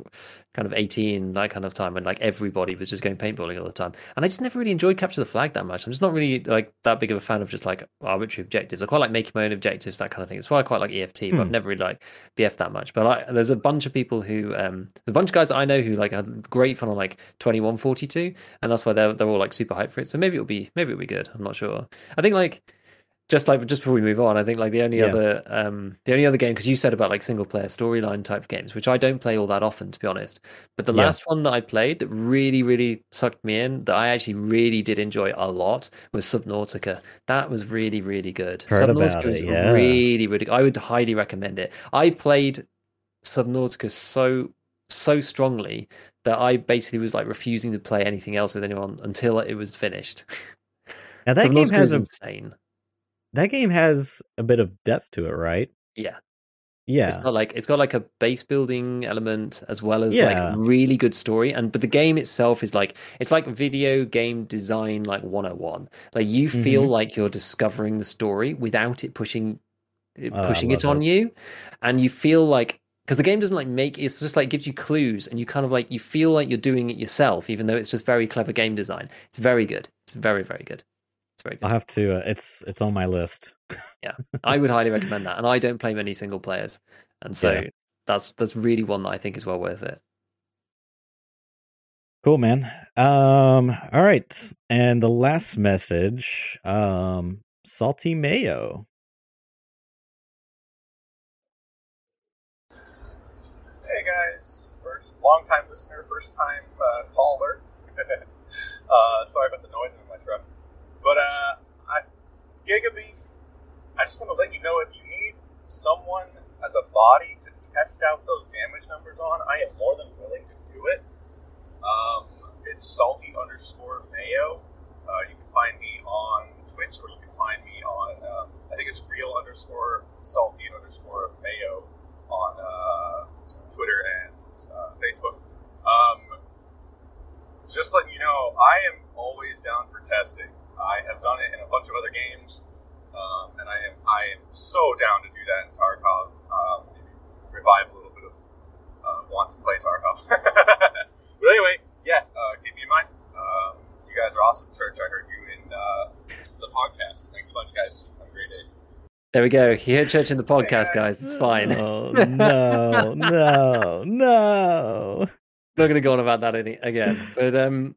S1: kind of eighteen that kind of time when like everybody was just going paintballing all the time, and I just never really enjoyed capture the flag that much. I'm just not really like that big of a fan of just like arbitrary objectives. I quite like making my own objectives, that kind of thing. It's why I quite like EFT, but I've
S2: Hmm.
S1: never really like BF that much. But I, there's a bunch of people who um there's a bunch of guys I know who like had great fun on like 2142 and that's why they're they're all like super hyped for it. So maybe it'll be maybe it'll be good. I'm not sure. I think like just like just before we move on, I think like the only
S2: Yeah.
S1: other um the only other game because you said about like single player storyline type games, which I don't play all that often to be honest. But the
S2: Yeah.
S1: last one that I played that really really sucked me in that I actually really did enjoy a lot was Subnautica. That was really really good.
S2: Heard
S1: Subnautica
S2: about it,
S1: was
S2: yeah.
S1: really really. I would highly recommend it. I played Subnautica so so strongly that I basically was like refusing to play anything else with anyone until it was finished.
S2: Now that game has a
S1: insane.
S2: that game has a bit of depth to it, right?
S1: Yeah.
S2: Yeah.
S1: It's got like it's got like a base building element as well as
S2: Yeah.
S1: like really good story and but the game itself is like it's like video game design like 101. Like you feel
S2: Mhm.
S1: like you're discovering the story without it pushing it-
S2: Oh,
S1: pushing it on
S2: it.
S1: you and you feel like because the game doesn't like make it's just like gives you clues and you kind of like you feel like you're doing it yourself even though it's just very clever game design. It's very good. It's very very good. It's very good.
S2: I'll have to uh, it's it's on my list.
S1: Yeah, I would highly recommend that. And I don't play many single players, and so
S2: Yeah.
S1: that's that's really one that I think is well worth it.
S2: Cool, man. Um all right. And the last message, um salty mayo.
S5: Hey guys, first long time listener, first time uh, caller. uh, sorry about the noise in my truck, but uh, I Gigabeef. I just want to let you know if you need someone as a body to test out those damage numbers on, I am more than willing to do it. Um, it's salty underscore mayo. Uh, you can find me on Twitch, or you can find me on um, I think it's real underscore salty underscore mayo on uh, Twitter and uh, Facebook. Um, just letting you know, I am always down for testing. I have done it in a bunch of other games, um, and I am I am so down to do that in Tarkov. Um, maybe revive a little bit of uh, want to play Tarkov. but anyway, yeah, uh, keep me in mind. Um, you guys are awesome, Church. I heard you in uh, the podcast. Thanks a bunch, guys. Have a great day.
S1: There we go. You hear church in the podcast, guys. It's fine.
S2: Oh no, no, no.
S1: not going to go on about that any, again. But um,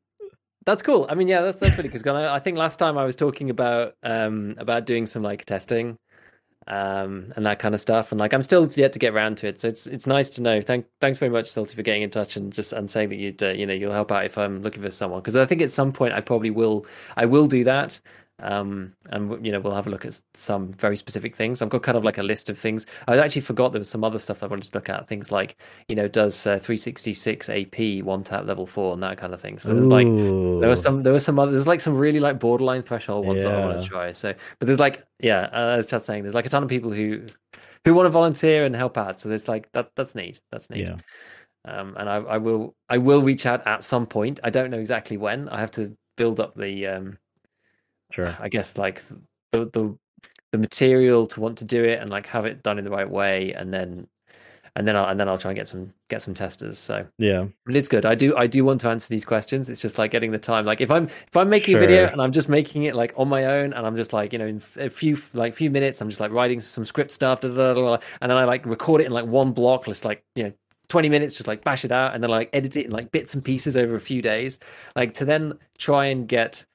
S1: that's cool. I mean, yeah, that's that's really because I think last time I was talking about um about doing some like testing, um, and that kind of stuff, and like I'm still yet to get around to it. So it's it's nice to know. Thank thanks very much, Salty, for getting in touch and just and saying that you'd uh, you know you'll help out if I'm looking for someone because I think at some point I probably will I will do that. Um, and you know we'll have a look at some very specific things. I've got kind of like a list of things. I actually forgot there was some other stuff I wanted to look at. Things like you know does uh, 366 AP one tap level four and that kind of thing. So there's like there was some there was some other there's like some really like borderline threshold ones that I want to try. So but there's like yeah, uh, as Chad's saying, there's like a ton of people who who want to volunteer and help out. So there's like that that's neat. That's neat.
S2: Yeah.
S1: Um, and I, I will I will reach out at some point. I don't know exactly when. I have to build up the um,
S2: Sure.
S1: I guess like the the the material to want to do it and like have it done in the right way, and then and then I'll and then I'll try and get some get some testers. So
S2: Yeah.
S1: but it's good. I do I do want to answer these questions. It's just like getting the time. Like if I'm if I'm making a video and I'm just making it like on my own and I'm just like you know in a few like few minutes I'm just like writing some script stuff, da, da, da, da, and then I like record it in like one block, just like you know. 20 minutes just like bash it out and then like edit it in like bits and pieces over a few days like to then try and get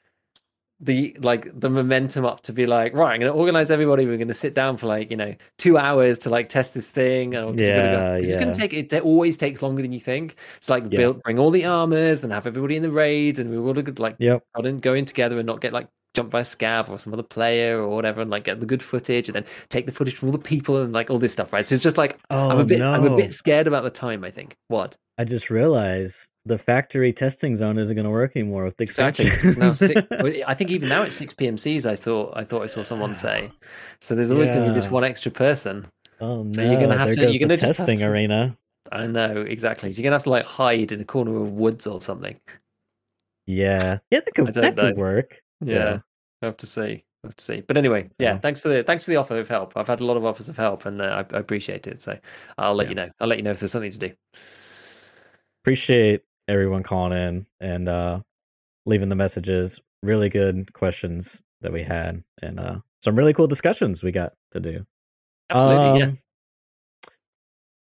S1: the like the momentum up to be like right i'm going to organize everybody. We're going to sit down for like you know two hours to like test this thing. And gonna go-
S2: Yeah,
S1: it's gonna take it, always takes longer than you think. It's like
S2: Yeah.
S1: build bring all the armors and have everybody in the raids and we all look like
S2: Yep.
S1: try and go in together and not get like jumped by a scav or some other player or whatever and like get the good footage and then take the footage from all the people and like all this stuff right? So it's just like
S2: Oh
S1: i'm a bit
S2: no!
S1: i'm a bit scared about the time i think. What?
S2: I just realized the factory testing zone isn't going to work anymore with the
S1: Exactly. It's now six, I think even now it's six PMCs. I thought I thought I saw someone say. So there's always going to be this one extra person.
S2: oh no!
S1: So you're gonna have
S2: there
S1: to- you're just have
S2: testing
S1: to-
S2: arena.
S1: I know exactly. So you're gonna have to like hide in a corner of woods or something.
S2: Yeah, yeah, that could that could work.
S1: Yeah, I have to see. I have to see. But anyway, yeah.
S2: Yeah.
S1: Thanks for the thanks for the offer of help. I've had a lot of offers of help, and uh, I, I appreciate it. So I'll let
S2: Yeah.
S1: you know. I'll let you know if there's something to do.
S2: Appreciate everyone calling in and uh leaving the messages. Really good questions that we had, and uh some really cool discussions we got to do.
S1: Absolutely. yeah.
S2: Um,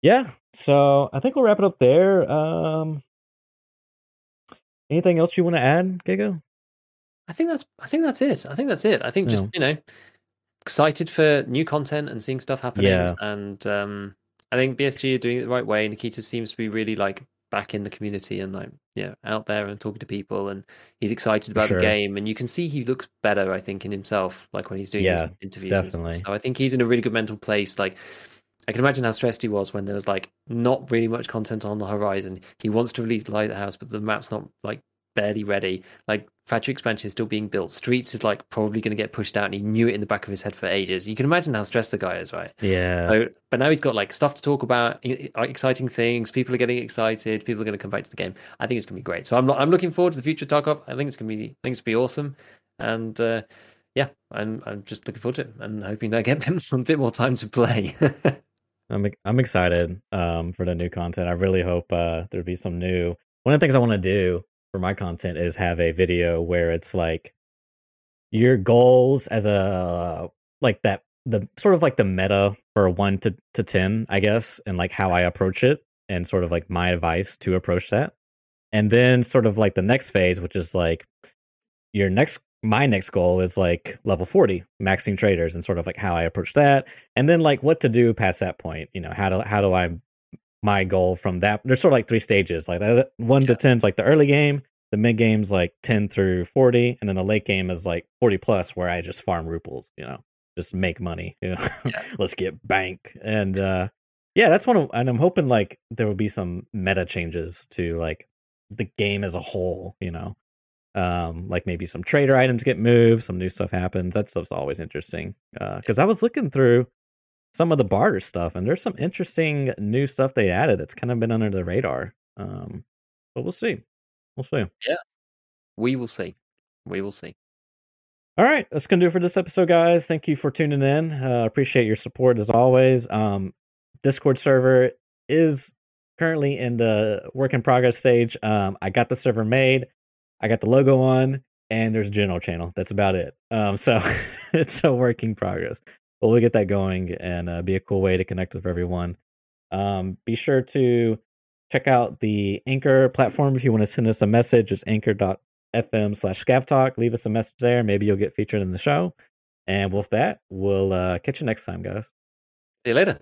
S2: Yeah. So I think we'll wrap it up there. Um, anything else you want to add, Gigo?
S1: I think that's I think that's it. I think that's it. I think just
S2: Yeah.
S1: you know excited for new content and seeing stuff happening.
S2: Yeah.
S1: And um I think BSG are doing it the right way. Nikita seems to be really like back in the community and like yeah out there and talking to people and he's excited about
S2: sure.
S1: the game and you can see he looks better I think in himself like when he's doing
S2: Yeah,
S1: interviews and
S2: definitely.
S1: stuff. So I think he's in a really good mental place. Like I can imagine how stressed he was when there was like not really much content on the horizon. He wants to release Lighthouse, but the map's not like barely ready. Like factory expansion is still being built. Streets is like probably going to get pushed out, and he knew it in the back of his head for ages. You can imagine how stressed the guy is, right?
S2: Yeah.
S1: So, but now he's got like stuff to talk about, exciting things. People are getting excited. People are going to come back to the game. I think it's going to be great. So I'm I'm looking forward to the future of Tarkov. I think it's going to be I think it's going to be awesome. And uh, yeah, I'm I'm just looking forward to it and hoping I get them a bit more time to play.
S2: I'm I'm excited um for the new content. I really hope uh there'll be some new. One of the things I want to do for my content is have a video where it's like your goals as a like that the sort of like the meta for 1 to to 10, I guess, and like how I approach it and sort of like my advice to approach that. And then sort of like the next phase which is like your next my next goal is like level 40 maxing traders and sort of like how I approach that and then like what to do past that point you know how do how do i my goal from that there's sort of like three stages like that- 1
S1: Yeah.
S2: to 10 is like the early game the mid game's like 10 through 40 and then the late game is like 40 plus where i just farm roubles you know just make money you know
S1: Yeah.
S2: let's get bank and uh yeah that's one of and i'm hoping like there will be some meta changes to like the game as a whole you know um like maybe some trader items get moved some new stuff happens that stuff's always interesting uh because i was looking through some of the barter stuff and there's some interesting new stuff they added that's kind of been under the radar um but we'll see. We'll see.
S1: Yeah, we will see. We will see.
S2: all right that's gonna do it for this episode guys. Thank you for tuning in. Uh appreciate your support as always. Um discord server is currently in the work in progress stage. Um i got the server made i got the logo on and there's a general channel. That's about it. Um so it's a work in progress but we'll get that going and uh, be a cool way to connect with everyone. Um be sure to check out the anchor platform if you want to send us a message. It's anchor.fm slash scav talk. Leave us a message there. Maybe you'll get featured in the show. And with that we'll uh catch you next time guys.
S1: See you later.